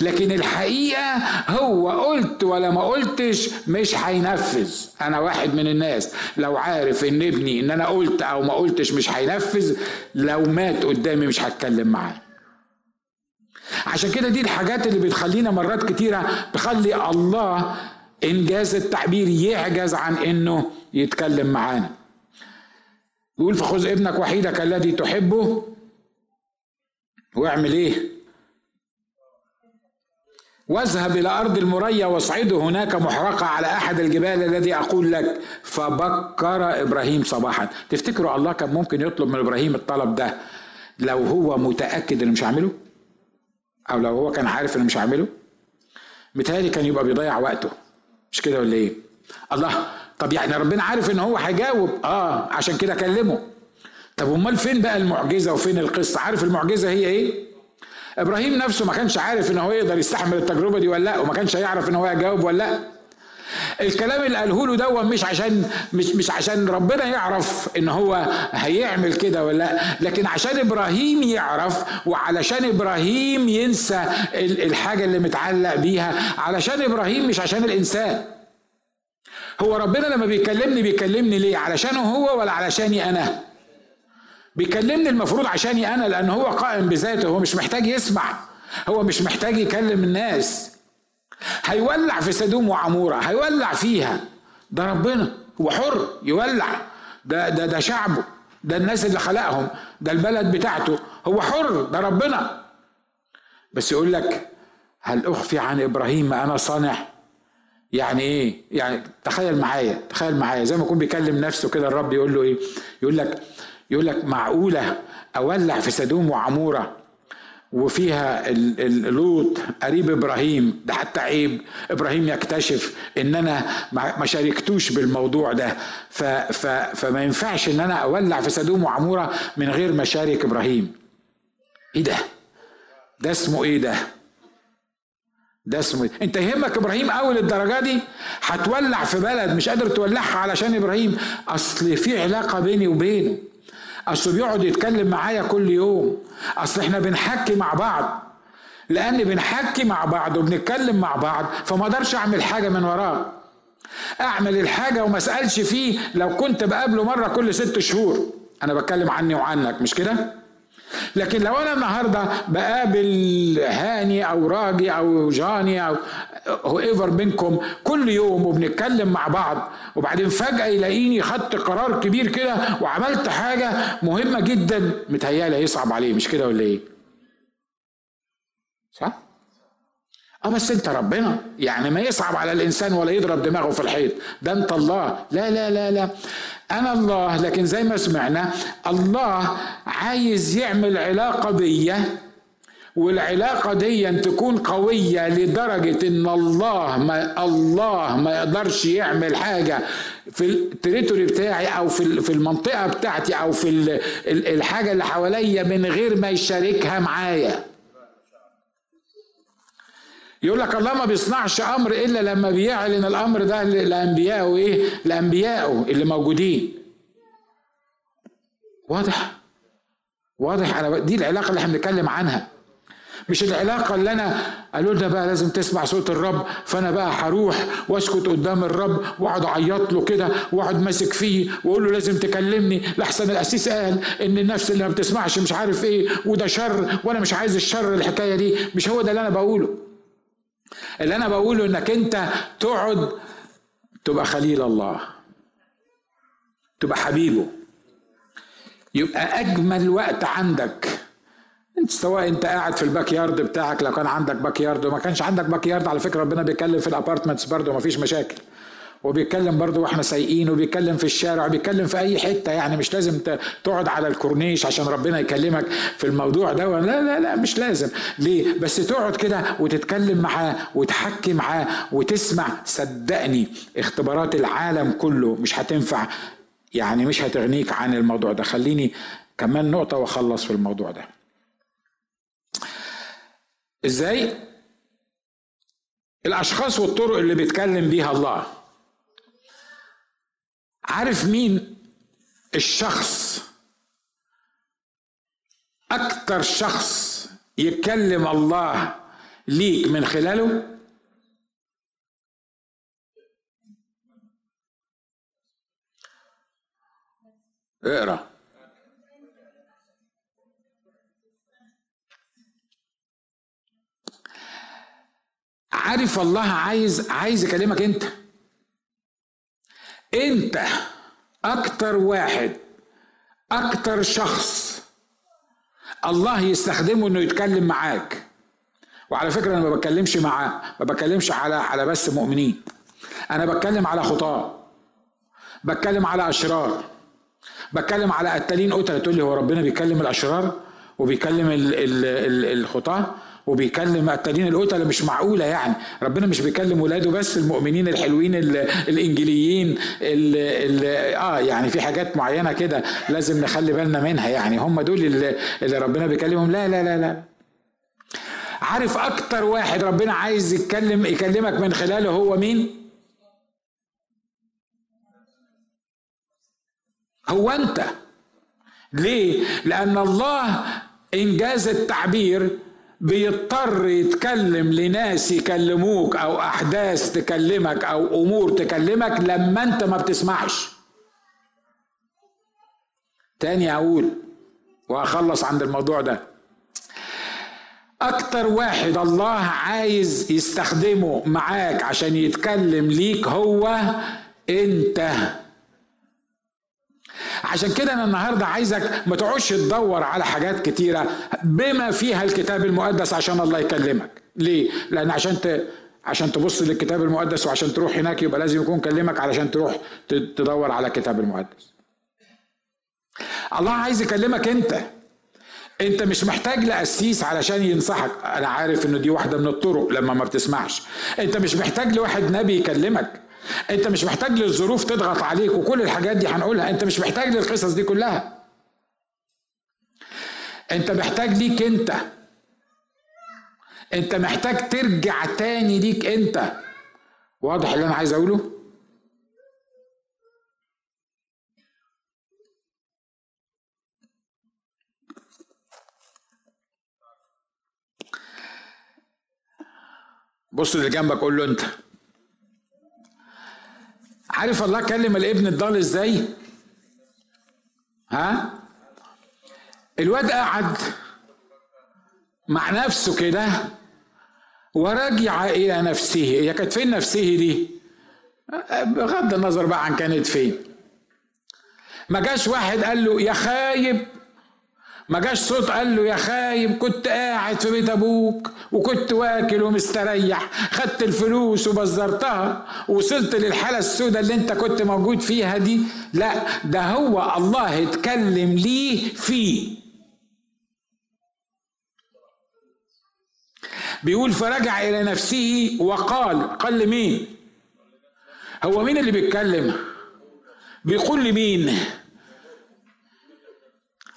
S1: لكن الحقيقة هو قلت ولا ما قلتش مش هينفذ. أنا واحد من الناس لو عارف إن ابني إن أنا قلت أو ما قلتش مش هينفذ لو مات قدامي مش هتكلم معاه. عشان كده دي الحاجات اللي بتخلينا مرات كتيرة تخلي الله إنجاز التعبير يعجز عن إنه يتكلم معانا. يقول فخذ ابنك وحيدك الذي تحبه واعمل إيه؟ واذهب إلى أرض المريا واصعده هناك محرقة على أحد الجبال الذي أقول لك فبكر إبراهيم صباحا. تفتكروا الله كان ممكن يطلب من إبراهيم الطلب ده لو هو متأكد إنه مش هعمله أو لو هو كان عارف إنه مش هعمله متهيألي كان يبقى بيضيع وقته. مش كده ولا إيه؟ الله طب يعني ربنا عارف إن هو هيجاوب. آه عشان كده كلمه. طب أمال فين بقى المعجزة وفين القصة؟ عارف المعجزة هي إيه؟ إبراهيم نفسه ما كانش عارف إن هو يقدر يستحمل التجربة دي ولا لأ وما كانش هيعرف إن هو يجاوب ولا لأ. الكلام اللي قاله له ده مش عشان مش مش عشان ربنا يعرف إن هو هيعمل كده ولا لأ لكن عشان إبراهيم يعرف وعلشان إبراهيم ينسى الحاجة اللي متعلق بيها علشان إبراهيم مش عشان الإنسان. هو ربنا لما بيكلمني بيكلمني ليه؟ علشانه هو ولا علشاني أنا؟ بيكلمني المفروض عشاني أنا لأن هو قائم بذاته هو مش محتاج يسمع هو مش محتاج يكلم الناس. هيولع في سدوم وعمورة هيولع فيها. ده ربنا هو حر يولع. ده ده ده شعبه ده الناس اللي خلقهم ده البلد بتاعته. هو حر ده ربنا. بس يقول لك هل أخفي عن إبراهيم ما أنا صانع؟ يعني إيه؟ يعني تخيل معايا تخيل معايا. زي ما يكون بيكلم نفسه كده الرب يقول له إيه؟ يقول لك يقول لك معقولة أولع في سدوم وعمورة؟ وفيها لوط قريب إبراهيم ده حتى عيب. إبراهيم يكتشف إن أنا ما شاركتوش بالموضوع ده. ف ف فما ينفعش إن أنا أولع في سدوم وعمورة من غير ما أشارك إبراهيم. إيه ده؟ ده اسمه إيه ده؟ ده اسمه إيه؟ أنت يهمك إبراهيم اول الدرجه دي؟ هتولع في بلد مش قادر تولعها علشان إبراهيم. أصل في علاقة بيني وبينه. أصل بيقعد يتكلم معايا كل يوم. أصل إحنا بنحكي مع بعض. لأن بنحكي مع بعض وبنتكلم مع بعض فما أقدرش أعمل حاجة من وراه أعمل الحاجة وما أسألش فيه لو كنت بقابله مرة كل ست شهور. أنا بتكلم عني وعنك مش كده؟ لكن لو أنا النهارده بقابل هاني أو راجي أو جاني أو ايفر منكم كل يوم وبنتكلم مع بعض وبعدين فجأة يلاقيني خدت قرار كبير كده وعملت حاجة مهمة جدا متهيألي هيصعب عليه مش كده ولا إيه؟ صح؟ آه بس انت ربنا يعني ما يصعب على الإنسان ولا يضرب دماغه في الحيط. ده انت الله. لا لا لا لا. أنا الله لكن زي ما سمعنا الله عايز يعمل علاقة بيا والعلاقة دي تكون قوية لدرجة إن الله ما الله ما يقدرش يعمل حاجة في التريتوري بتاعي أو في في المنطقة بتاعتي أو في الحاجة اللي حواليا من غير ما يشاركها معايا. يقول لك الله ما بيصنعش أمر إلا لما بيعلن الأمر ده لأنبيائه إيه؟ لأنبيائه اللي موجودين. واضح؟ واضح. أنا دي العلاقة اللي إحنا بنتكلم عنها. مش العلاقة اللي أنا قالوا لنا بقى لازم تسمع صوت الرب فأنا بقى هروح وأسكت قدام الرب وأقعد أعيط له كده وأقعد ماسك فيه وأقول له لازم تكلمني لحسن الأسيس قال إن النفس اللي ما بتسمعش مش عارف إيه وده شر وأنا مش عايز الشر الحكاية دي. مش هو ده اللي أنا بقوله. اللي أنا بقوله إنك أنت تقعد تبقى خليل الله تبقى حبيبه. يبقى أجمل وقت عندك. أنت سواء أنت قاعد في ال backyard بتاعك لو كان عندك backyard وما كانش عندك backyard على فكرة ربنا بيتكلم في ال apartments برضه ما فيش مشاكل. وبيتكلم برضه وإحنا سايقين وبيتكلم في الشارع وبيتكلم في أي حتة يعني مش لازم تقعد على الكورنيش عشان ربنا يكلمك في الموضوع ده. لا لا لا مش لازم. ليه؟ بس تقعد كده وتتكلم معاه وتحكي معاه وتسمع. صدقني اختبارات العالم كله مش هتنفع يعني مش هتغنيك عن الموضوع ده. خليني كمان نقطة وأخلص في الموضوع ده. إزاي؟ الأشخاص والطرق اللي بيتكلم بيها الله. عارف مين الشخص؟ أكتر شخص يتكلم الله ليك من خلاله؟ اقرأ. عارف الله عايز عايز يكلمك انت؟ انت أكتر واحد أكتر شخص الله يستخدمه انه يتكلم معاك. وعلى فكرة أنا ما بتكلمش مع ما بتكلمش على على بس مؤمنين. أنا بتكلم على خطاة. بتكلم على أشرار. بتكلم على قتالين قتلة. تقول لي هو ربنا بيكلم الأشرار وبيكلم الخطاة؟ وبيكلم قتالين القتله مش معقولة يعني. ربنا مش بيكلم ولاده بس المؤمنين الحلوين الانجيليين اللي آه يعني في حاجات معينة كده لازم نخلي بالنا منها يعني. هم دول اللي, اللي ربنا بيكلمهم. لا لا لا لا. عارف أكتر واحد ربنا عايز يتكلم يكلمك من خلاله هو مين؟ هو أنت. ليه؟ لأن الله إنجاز التعبير بيضطر يتكلم لناس يكلموك أو أحداث تكلمك أو أمور تكلمك لما أنت ما بتسمعش. تاني أقول واخلص عند الموضوع ده. أكتر واحد الله عايز يستخدمه معاك عشان يتكلم ليك هو أنت. عشان كده أنا النهارده عايزك ما تقعدش تدور على حاجات كتيرة بما فيها الكتاب المقدس عشان الله يكلمك. ليه؟ لأن عشان ت... عشان تبص للكتاب المقدس وعشان تروح هناك يبقى لازم يكون كلمك علشان تروح تدور على الكتاب المقدس. الله عايز يكلمك أنت. أنت مش محتاج لقسيس علشان ينصحك. أنا عارف إنه دي واحدة من الطرق لما ما بتسمعش. أنت مش محتاج لواحد نبي يكلمك. انت مش محتاج للظروف تضغط عليك وكل الحاجات دي هنقولها. انت مش محتاج للقصص دي كلها. انت محتاج ليك انت. انت محتاج ترجع تاني ليك انت. واضح اللي أنا عايز اقوله؟ بص اللي جنبك قول له انت. عارف الله كلم الابن الضال إزاي؟ ها؟ الواد قعد مع نفسه كده ورجع إلى نفسه. هي كانت فين نفسه دي؟ بغض النظر بقى عن كانت فين. ما جاش واحد قال له يا خايب ما جاش صوت قال له يا خايب كنت قاعد في بيت أبوك وكنت واكل ومستريح خدت الفلوس وبزرتها ووصلت للحالة السوداء اللي انت كنت موجود فيها دي. لا ده هو الله اتكلم ليه فيه. بيقول فرجع إلى نفسه وقال قال لمين هو مين اللي بيتكلم؟ بيقول لمين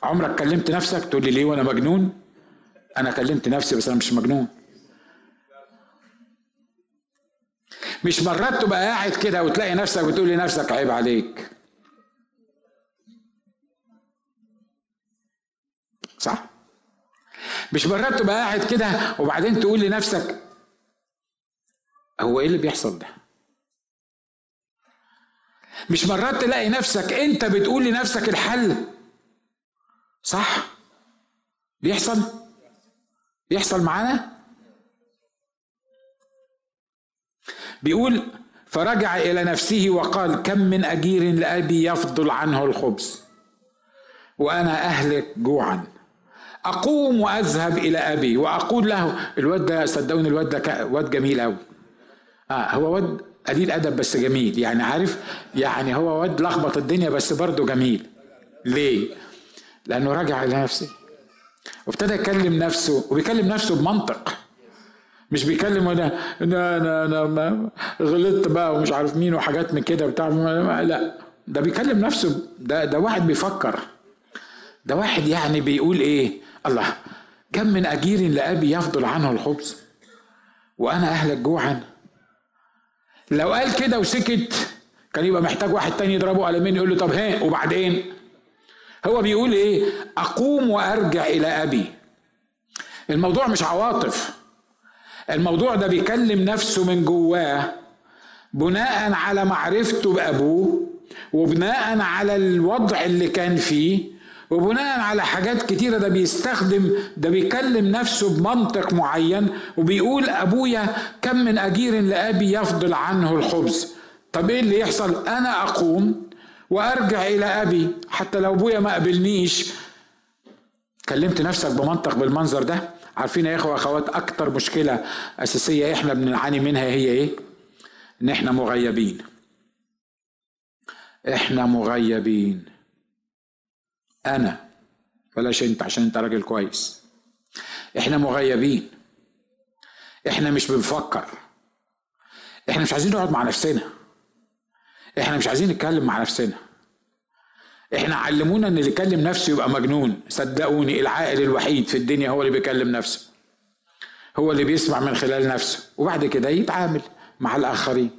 S1: عمرك كلمت نفسك تقول لي ليه وأنا مجنون؟ أنا كلمت نفسي بس أنا مش مجنون. مش مرات تبقى قاعد كده وتلاقي نفسك بتقول لنفسك عيب عليك. صح؟ مش مرات تبقى قاعد كده وبعدين تقول لنفسك هو إيه اللي بيحصل ده؟ مش مرات تلاقي نفسك انت بتقول لنفسك الحل. صح؟ بيحصل؟ بيحصل معانا؟ بيقول فرجع إلى نفسه وقال كم من أجير لأبي يفضل عنه الخبز وأنا أهلك جوعا. أقوم وأذهب إلى أبي وأقول له الواد ده صدقوني الواد ده واد جميل قوي آه هو واد قليل أدب بس جميل يعني عارف يعني هو واد لخبط الدنيا بس برضه جميل. ليه؟ لأنه رجع إلى نفسه وابتدى يكلم نفسه وبيكلم نفسه بمنطق. مش بيكلم أنا أنا أنا, أنا ما غلطت بقى ومش عارف مين وحاجات من كده بتاع لا ده بيكلم نفسه ده ده واحد بيفكر. ده واحد يعني بيقول إيه؟ الله كم من أجير لأبي يفضل عنه الخبز وأنا أهلك جوعا. لو قال كده وسكت كان يبقى محتاج واحد تاني يضربه قلمين يقول له طب ها وبعدين؟ هو بيقول إيه؟ أقوم وأرجع إلى أبي. الموضوع مش عواطف. الموضوع ده بيكلم نفسه من جواه بناء على معرفته بأبوه وبناء على الوضع اللي كان فيه وبناء على حاجات كتيرة. ده بيستخدم ده بيكلم نفسه بمنطق معين وبيقول أبويا كم من أجير لأبي يفضل عنه الخبز. طب إيه اللي يحصل؟ أنا أقوم وأرجع إلى أبي حتى لو أبويا ما قبلنيش كلمت نفسك بمنطق بالمنظر ده؟ عارفين يا إخوة أخوات أكتر مشكلة أساسية إحنا بنعاني منها هي إيه؟ إن إحنا مغيبين. إحنا مغيبين. أنا بلاش أنت عشان أنت راجل كويس. إحنا مغيبين. إحنا مش بنفكر. إحنا مش عايزين نقعد مع نفسنا. إحنا مش عايزين نتكلم مع نفسنا. إحنا علمونا إن اللي يكلم نفسه يبقى مجنون. صدقوني العاقل الوحيد في الدنيا هو اللي بيكلم نفسه. هو اللي بيسمع من خلال نفسه. وبعد كده يتعامل مع الآخرين.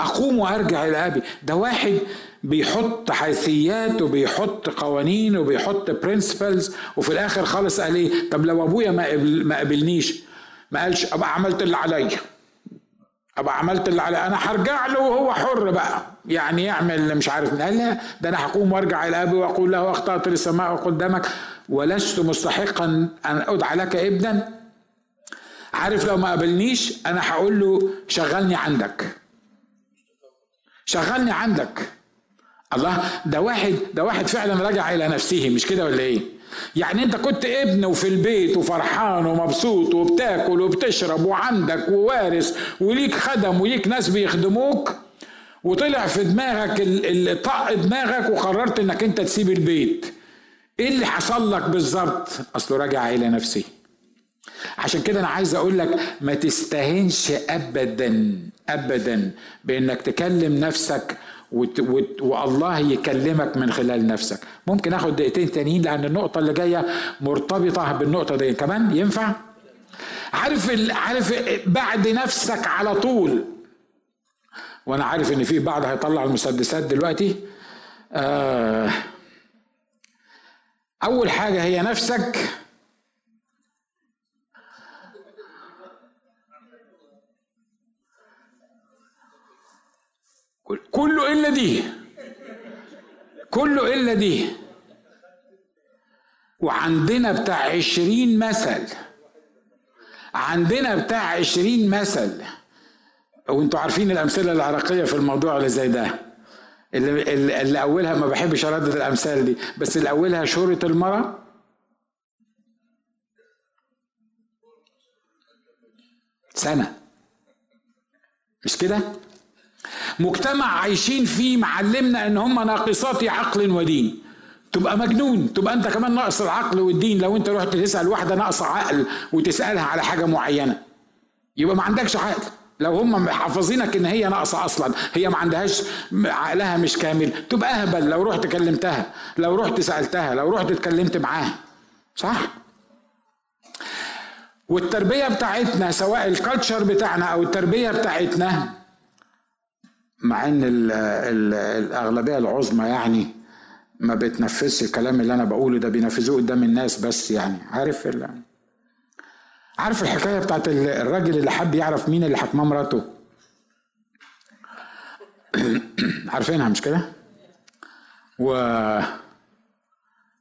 S1: أقوم وأرجع إلى أبي. ده واحد بيحط حيثيات وبيحط قوانين وبيحط برنسبلز وفي الآخر خالص قال إيه؟ طب لو أبويا ما قبل ما قبلنيش ما قالش أبقى عملت اللي عليا. أبقى عملت اللي عليا أنا هرجع له وهو حر بقى. يعني يعمل مش عارف. قال لا. ده أنا هقوم وأرجع إلى ابي وأقول له اخطات للسماء قدامك ولست مستحقا أن أدعى لك ابنا. عارف لو ما قابلنيش أنا هقول له شغلني عندك. شغلني عندك. الله ده واحد ده واحد فعلا رجع إلى نفسه. مش كده ولا إيه؟ يعني انت كنت ابن وفي البيت وفرحان ومبسوط وبتاكل وبتشرب وعندك ووارث وليك خدم وليك ناس بيخدموك وطلع في دماغك طق دماغك وقررت انك انت تسيب البيت. إيه اللي حصل لك بالظبط؟ اصله راجع إلى نفسه عشان كده أنا عايز أقول لك ما تستهنش ابدا ابدا بانك تكلم نفسك وت... وت... والله يكلمك من خلال نفسك. ممكن اخد دقيقتين تانيين لأن النقطة اللي جاية مرتبطة بالنقطة دي. كمان ينفع؟ عارف ال... عارف بعد نفسك على طول. وأنا عارف إن في بعض هيطلع المسدسات دلوقتي. آه أول حاجة هي نفسك كله الا دي الا دي. وعندنا بتاع عشرين مثل. عندنا بتاع عشرين مثل. وانتوا عارفين الأمثلة العراقية في الموضوع اللي زي ده. اللي, اللي أولها ما بحبش أردد الأمثال دي. بس اللي أولها شهره المرأة. سنة. مش كده؟ مجتمع عايشين فيه معلمنا إن هم ناقصات عقل ودين. تبقى مجنون تبقى أنت كمان ناقص العقل والدين. لو أنت رحت تسأل واحدة ناقصة عقل وتسألها على حاجة معينة يبقى ما عندكش عقل. لو هم حافظينك إن هي ناقصة أصلا هي ما عندهاش عقلها مش كامل تبقى أهبل. لو رحت كلمتها لو رحت سألتها لو رحت اتكلمت معاها. صح؟ والتربية بتاعتنا سواء الكالتشر بتاعنا أو التربية بتاعتنا مع إن ال ال الاغلبيه العظمى يعني ما بتنفذش الكلام اللي أنا بقوله ده بينفذوه قدام الناس بس يعني. عارف. عارف الحكاية بتاعت الراجل اللي حب يعرف مين اللي حكمه مراته؟ عارفينها مش كده؟ و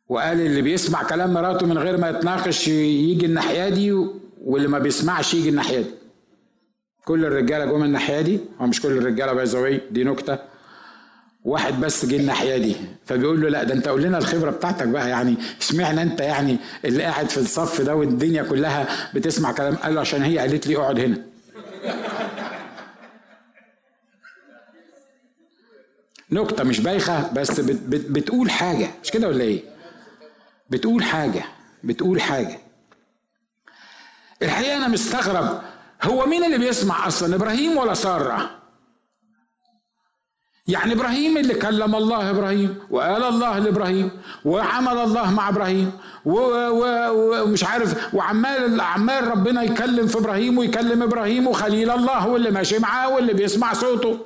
S1: وقال اللي بيسمع كلام مراته من غير ما يتناقش يجي الناحية دي واللي ما بيسمعش يجي الناحية دي. كل الرجاله جم الناحيه دي هو مش كل الرجاله باي دي نكته. واحد بس جه الناحيه دي فبيقول له لا ده انت قول لنا الخبره بتاعتك بقى يعني اشمعنى انت يعني اللي قاعد في الصف ده والدنيا كلها بتسمع كلام؟ قال له عشان هي قالت لي اقعد هنا. نكته مش بايخه بس بت بت بتقول حاجة. مش كده ولا إيه؟ بتقول حاجة بتقول حاجة. الحقيقة أنا مستغرب هو مين اللي بيسمع أصلا إبراهيم ولا سارة؟ يعني إبراهيم اللي كلم الله إبراهيم وقال الله لإبراهيم وعمل الله مع إبراهيم ومش عارف وعمال عمال ربنا يكلم في إبراهيم ويكلم إبراهيم وخليل الله واللي ماشي معاه واللي بيسمع صوته.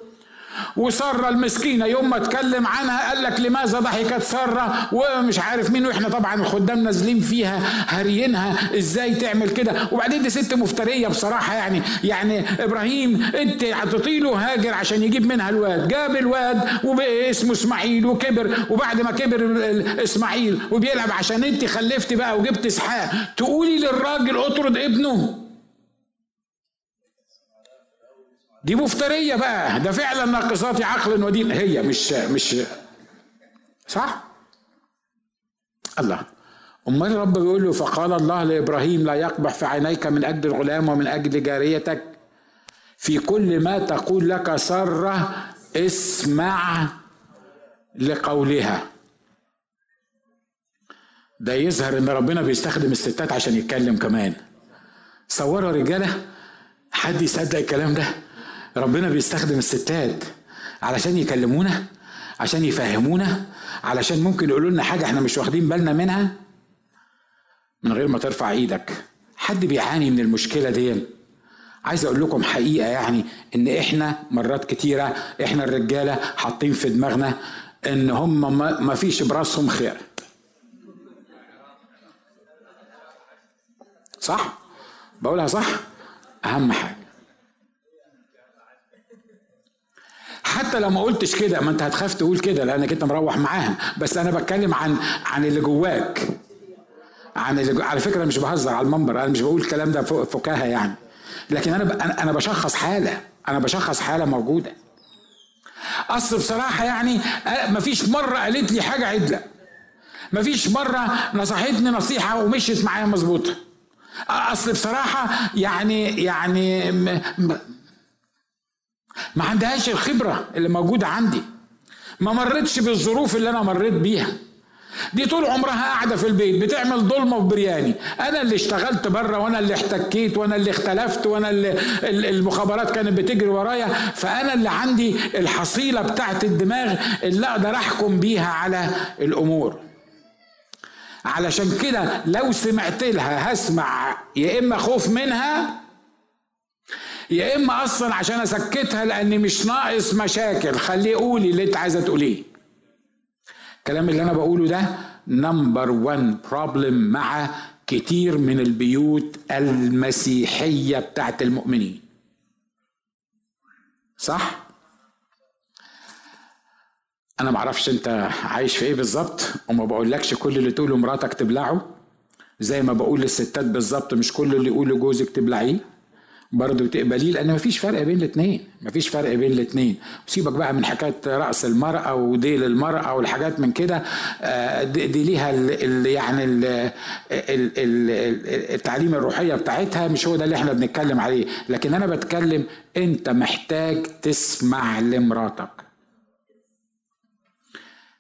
S1: وسارة المسكينة. يوم ما اتكلم عنها قال لك لماذا ضحكت سارة؟ ومش عارف مين. وإحنا طبعا الخدام نازلين فيها هاريينها. إزاي تعمل كده؟ وبعدين دي ست مفترية بصراحة يعني. يعني إبراهيم أنت هتطي له هاجر عشان يجيب منها الواد. جاب الواد وبقى اسمه إسماعيل وكبر. وبعد ما كبر إسماعيل وبيلعب عشان أنت خلفتي بقى وجبت إسحاق. تقولي للراجل اطرد ابنه. دي مفترية بقى. ده فعلا ناقصات عقل ودين. هي مش مش صح؟ الله. أمال الرب بيقول له فقال الله لإبراهيم لا يقبح في عينيك من أجل الغلام ومن أجل جاريتك. في كل ما تقول لك سرة اسمع لقولها. ده يظهر إن ربنا بيستخدم الستات عشان يتكلم كمان. صوروا رجالة حد يصدق الكلام ده؟ ربنا بيستخدم الستات علشان يكلمونا عشان يفهمونا علشان ممكن يقولوا لنا حاجة إحنا مش واخدين بالنا منها من غير ما ترفع إيدك. حد بيعاني من المشكلة دي؟ عايز أقول لكم حقيقة يعني ان إحنا مرات كتيرة إحنا الرجالة حاطين في دماغنا ان هم ما فيش براسهم خير. صح؟ بقولها صح؟ أهم حاجة. حتى لو ما قلتش كده ما انت هتخاف تقول كده لأنك انت مروح معاهم. بس أنا بتكلم عن عن اللي جواك. عن اللي جو... على فكرة مش بهزر على المنبر أنا مش بقول الكلام ده فكاهة يعني. لكن أنا ب... أنا بشخص حالة. أنا بشخص حالة موجودة. أصل بصراحة يعني ما فيش مرة قالت لي حاجة عدلة. ما فيش مرة نصحتني نصيحة ومشيت معايا مظبوطة. أصل بصراحة يعني يعني ما عندهاش الخبرة اللي موجودة عندي. ما مرتش بالظروف اللي أنا مريت بيها. دي طول عمرها قاعدة في البيت بتعمل ضلمة وبرياني أنا اللي اشتغلت بره وأنا اللي احتكيت وأنا اللي اختلفت وأنا اللي المخابرات كانت بتجري ورايا. فأنا اللي عندي الحصيلة بتاعت الدماغ اللي أقدر أحكم بيها على الأمور. علشان كده لو سمعت لها هسمع يا إما خوف منها يا إما أصلا عشان أسكتها لأني مش ناقص مشاكل. خليه قولي اللي أنت عايزة تقوليه. الكلام اللي أنا بقوله ده number 1 problem مع كتير من البيوت المسيحية بتاعت المؤمنين. صح؟ أنا معرفش أنت عايش في إيه بالظبط وما بقولكش كل اللي تقوله مراتك تبلعه. زي ما بقول للستات بالظبط مش كل اللي يقوله جوزك تبلعيه. برضه تقبليه لأن مفيش فرق بين الاثنين مفيش فرق بين الاثنين وسيبك بقى من حكاية رأس المرأة وديل المرأة والحاجات من كده. آه، دي ليها ال يعني ال التعليم الروحية بتاعتها مش هو ده اللي إحنا بنتكلم عليه. لكن أنا بتكلم أنت محتاج تسمع لمراتك.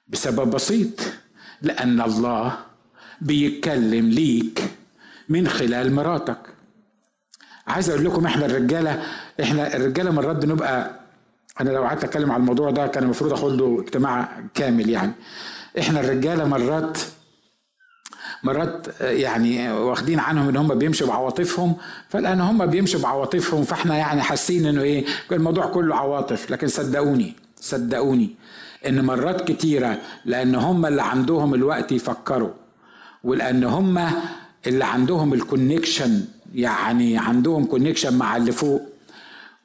S1: بسبب بسيط. لأن الله بيتكلم ليك من خلال مراتك. عايز أقول لكم إحنا الرجالة إحنا الرجالة مرات بنبقى أنا لو قعدت أتكلم على الموضوع ده كان المفروض اخد له اجتماع كامل يعني. إحنا الرجالة مرات مرات يعني واخدين عنهم إن هم بيمشوا بعواطفهم فلأن هم بيمشوا بعواطفهم فإحنا يعني حاسين إنه إيه الموضوع كله عواطف. لكن صدقوني صدقوني إن مرات كتيرة لأن هم اللي عندهم الوقت يفكروا ولأن هم اللي عندهم ال connection يعني عندهم connection مع اللي فوق.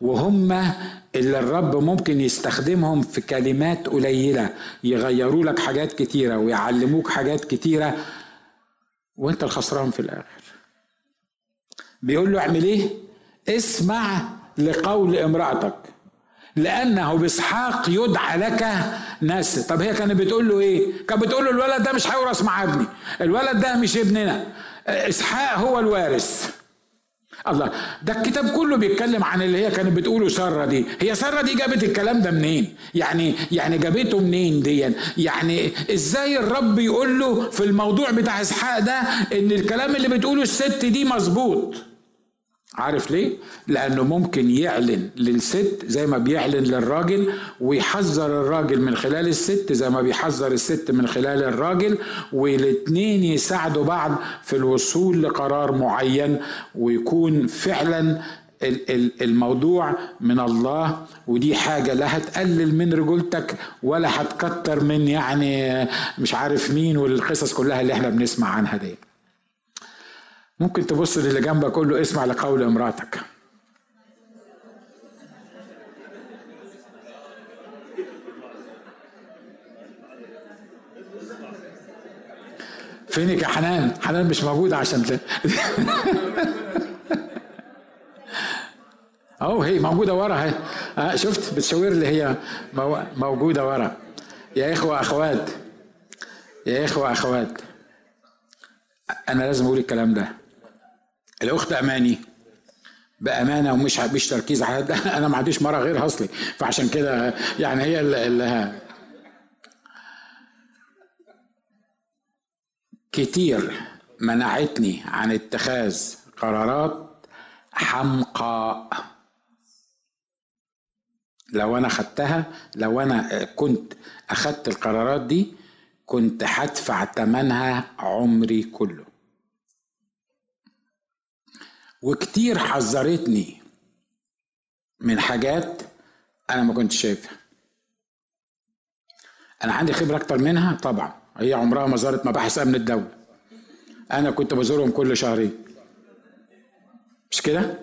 S1: وهم اللي الرب ممكن يستخدمهم في كلمات قليلة يغيروا لك حاجات كتيرة ويعلموك حاجات كتيرة وانت الخسران في الآخر. بيقول له اعمل إيه؟ اسمع لقول امرأتك لأنه بإسحاق يدعى لك ناس. طب هي كانت بتقول له إيه؟ كانت بتقول له الولد ده مش هيورث مع ابني الولد ده مش ابننا. إسحاق هو الوارث. الله. ده الكتاب كله بيتكلم عن اللي هي كانت بتقوله سارة دي. هي سارة دي جابت الكلام ده منين؟ يعني يعني جابته منين دي؟ يعني إزاي الرب يقول له في الموضوع بتاع إسحاق ده إن الكلام اللي بتقوله الست دي مظبوط؟ عارف ليه؟ لأنه ممكن يعلن للست زي ما بيعلن للراجل ويحذر الراجل من خلال الست زي ما بيحذر الست من خلال الراجل والاتنين يساعدوا بعض في الوصول لقرار معين ويكون فعلا الموضوع من الله ودي حاجة لا هتقلل من رجولتك ولا هتكتر من يعني مش عارف مين والقصص كلها اللي إحنا بنسمع عنها دي ممكن تبص للي جنبك قول له اسمع لقول امراتك. فينك يا حنان؟ حنان مش موجودة عشان ت... أهو هي موجودة ورا أهي. آه شفت؟ بتشاور لي هي موجودة ورا. يا إخوة أخوات يا إخوة أخوات أنا لازم أقول الكلام ده. الأخت أماني. بامانه ومش مش تركيز على أنا ما عنديش مرة غيرها أصلي. فعشان كده يعني هي اللي كتير منعتني عن اتخاذ قرارات حمقاء. لو أنا خدتها لو أنا كنت أخدت القرارات دي كنت هدفع ثمنها عمري كله. وكتير حذرتني من حاجات أنا ما كنتش شايفها. أنا عندي خبرة أكتر منها؟ طبعا. هي عمرها ما زارت مباحث أمن الدولة. أنا كنت بزورهم كل شهرين. مش كده؟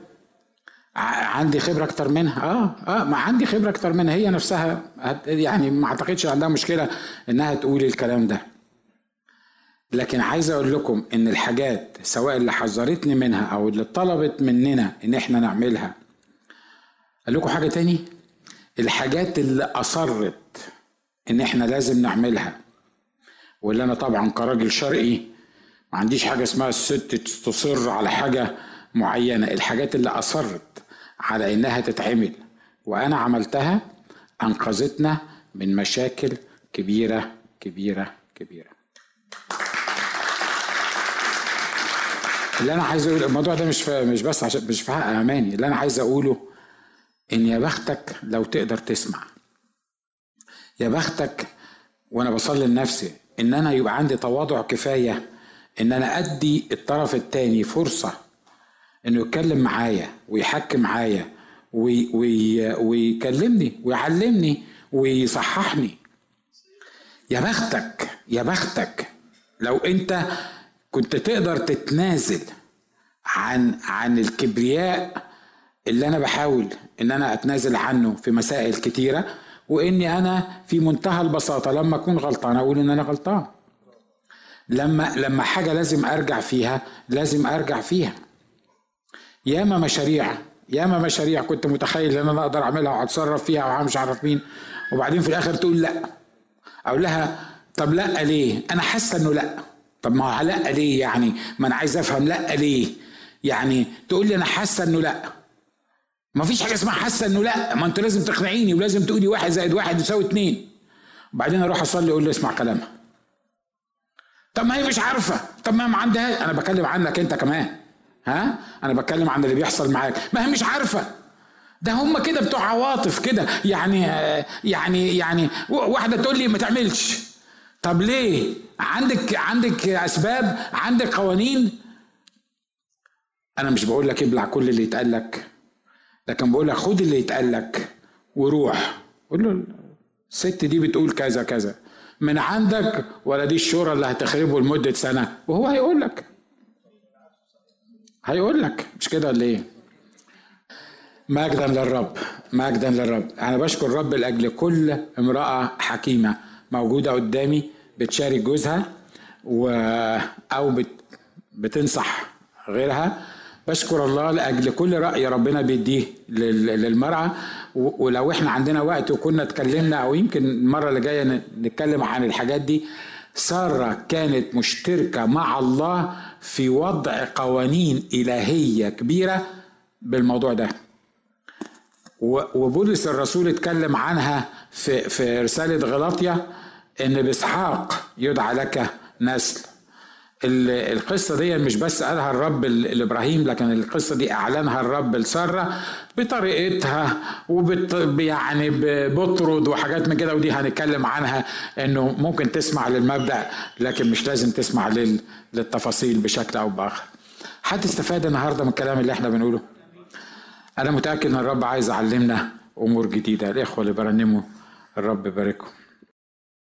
S1: عندي خبرة أكتر منها؟ آه آه ما عندي خبرة أكتر منها. هي نفسها يعني ما أعتقدش عندها مشكلة إنها تقول الكلام ده. لكن عايز أقول لكم إن الحاجات سواء اللي حذرتني منها أو اللي طلبت مننا إن إحنا نعملها. قال لكم حاجة تاني؟ الحاجات اللي أصرت إن إحنا لازم نعملها. واللي أنا طبعا كراجل شرقي ما عنديش حاجة اسمها الست تصر على حاجة معينة. الحاجات اللي أصرت على إنها تتعمل. وأنا عملتها أنقذتنا من مشاكل كبيرة كبيرة كبيرة. اللي أنا عايز أقول الموضوع ده مش في مش بس عشان مش في حق أماني. اللي أنا عايز أقوله إن يا بختك لو تقدر تسمع. يا بختك وأنا بصلي لنفسي إن أنا يبقى عندي تواضع كفاية إن أنا أدي الطرف الثاني فرصة إنه يتكلم معايا ويحكي معايا وي وي ويكلمني ويعلمني ويصححني. يا بختك يا بختك لو أنت كنت تقدر تتنازل عن عن الكبرياء اللي أنا بحاول إن أنا أتنازل عنه في مسائل كتيرة وإني أنا في منتهى البساطة لما أكون غلطان أقول إن أنا غلطان. لما لما حاجة لازم أرجع فيها لازم أرجع فيها. ياما مشاريع ياما مشاريع كنت متخيل إن أنا أقدر أعملها وأتصرف فيها ومش عارف مين وبعدين في الآخر تقول لأ. أقول لها طب لأ ليه؟ أنا حاسة إنه لأ. طب ما هو لا ليه يعني؟ ما أنا عايز أفهم لا ليه؟ يعني تقول لي أنا حاسة إنه لأ. ما فيش حاجة اسمها حاسة إنه لأ. ما أنت لازم تقنعيني ولازم تقولي واحد زائد واحد يساوي اتنين. وبعدين أروح أصلي أقول له اسمع كلامها. طب ما هي مش عارفة. طب ما ما عندها. أنا بكلم عنك أنت كمان. ها؟ أنا بتكلم عن اللي بيحصل معاك. ما هي مش عارفة. ده هم كده بتوع عواطف كده. يعني يعني يعني واحدة تقول لي ما تعملش. طب ليه؟ عندك عندك أسباب عندك قوانين. أنا مش بقول لك ابلع كل اللي يتقال لك لكن بقول لك خد اللي يتقال لك وروح. قول له الست دي بتقول كذا كذا. من عندك ولا دي الشورى اللي هتخربه لمدة سنة؟ وهو هيقول لك. هيقول لك. مش كده ولا إيه؟ مجدا للرب مجدا للرب. أنا بشكر الرب لاجل كل امرأة حكيمة موجودة قدامي. بتشارك جوزها و أو بت... بتنصح غيرها. بشكر الله لأجل كل رأي ربنا بيديه للمرأة. ولو إحنا عندنا وقت وكنا اتكلمنا أو يمكن المرة اللي جاية نتكلم عن الحاجات دي ساره كانت مشتركة مع الله في وضع قوانين إلهية كبيرة بالموضوع ده. وبولس الرسول اتكلم عنها في في رسالة غلاطيا إن بإسحاق يدعى لك نسل القصة دي مش بس قالها الرب لإبراهيم لكن القصة دي أعلنها الرب لسارة بطريقتها وبت يعني بطرد وحاجات من كده ودي هنتكلم عنها إنه ممكن تسمع للمبدأ لكن مش لازم تسمع لل... للتفاصيل بشكل أو بآخر. هتستفاد النهاردة من الكلام اللي إحنا بنقوله؟ أنا متأكد إن الرب عايز يعلمنا أمور جديدة، الإخوة اللي برنموا الرب يباركهم.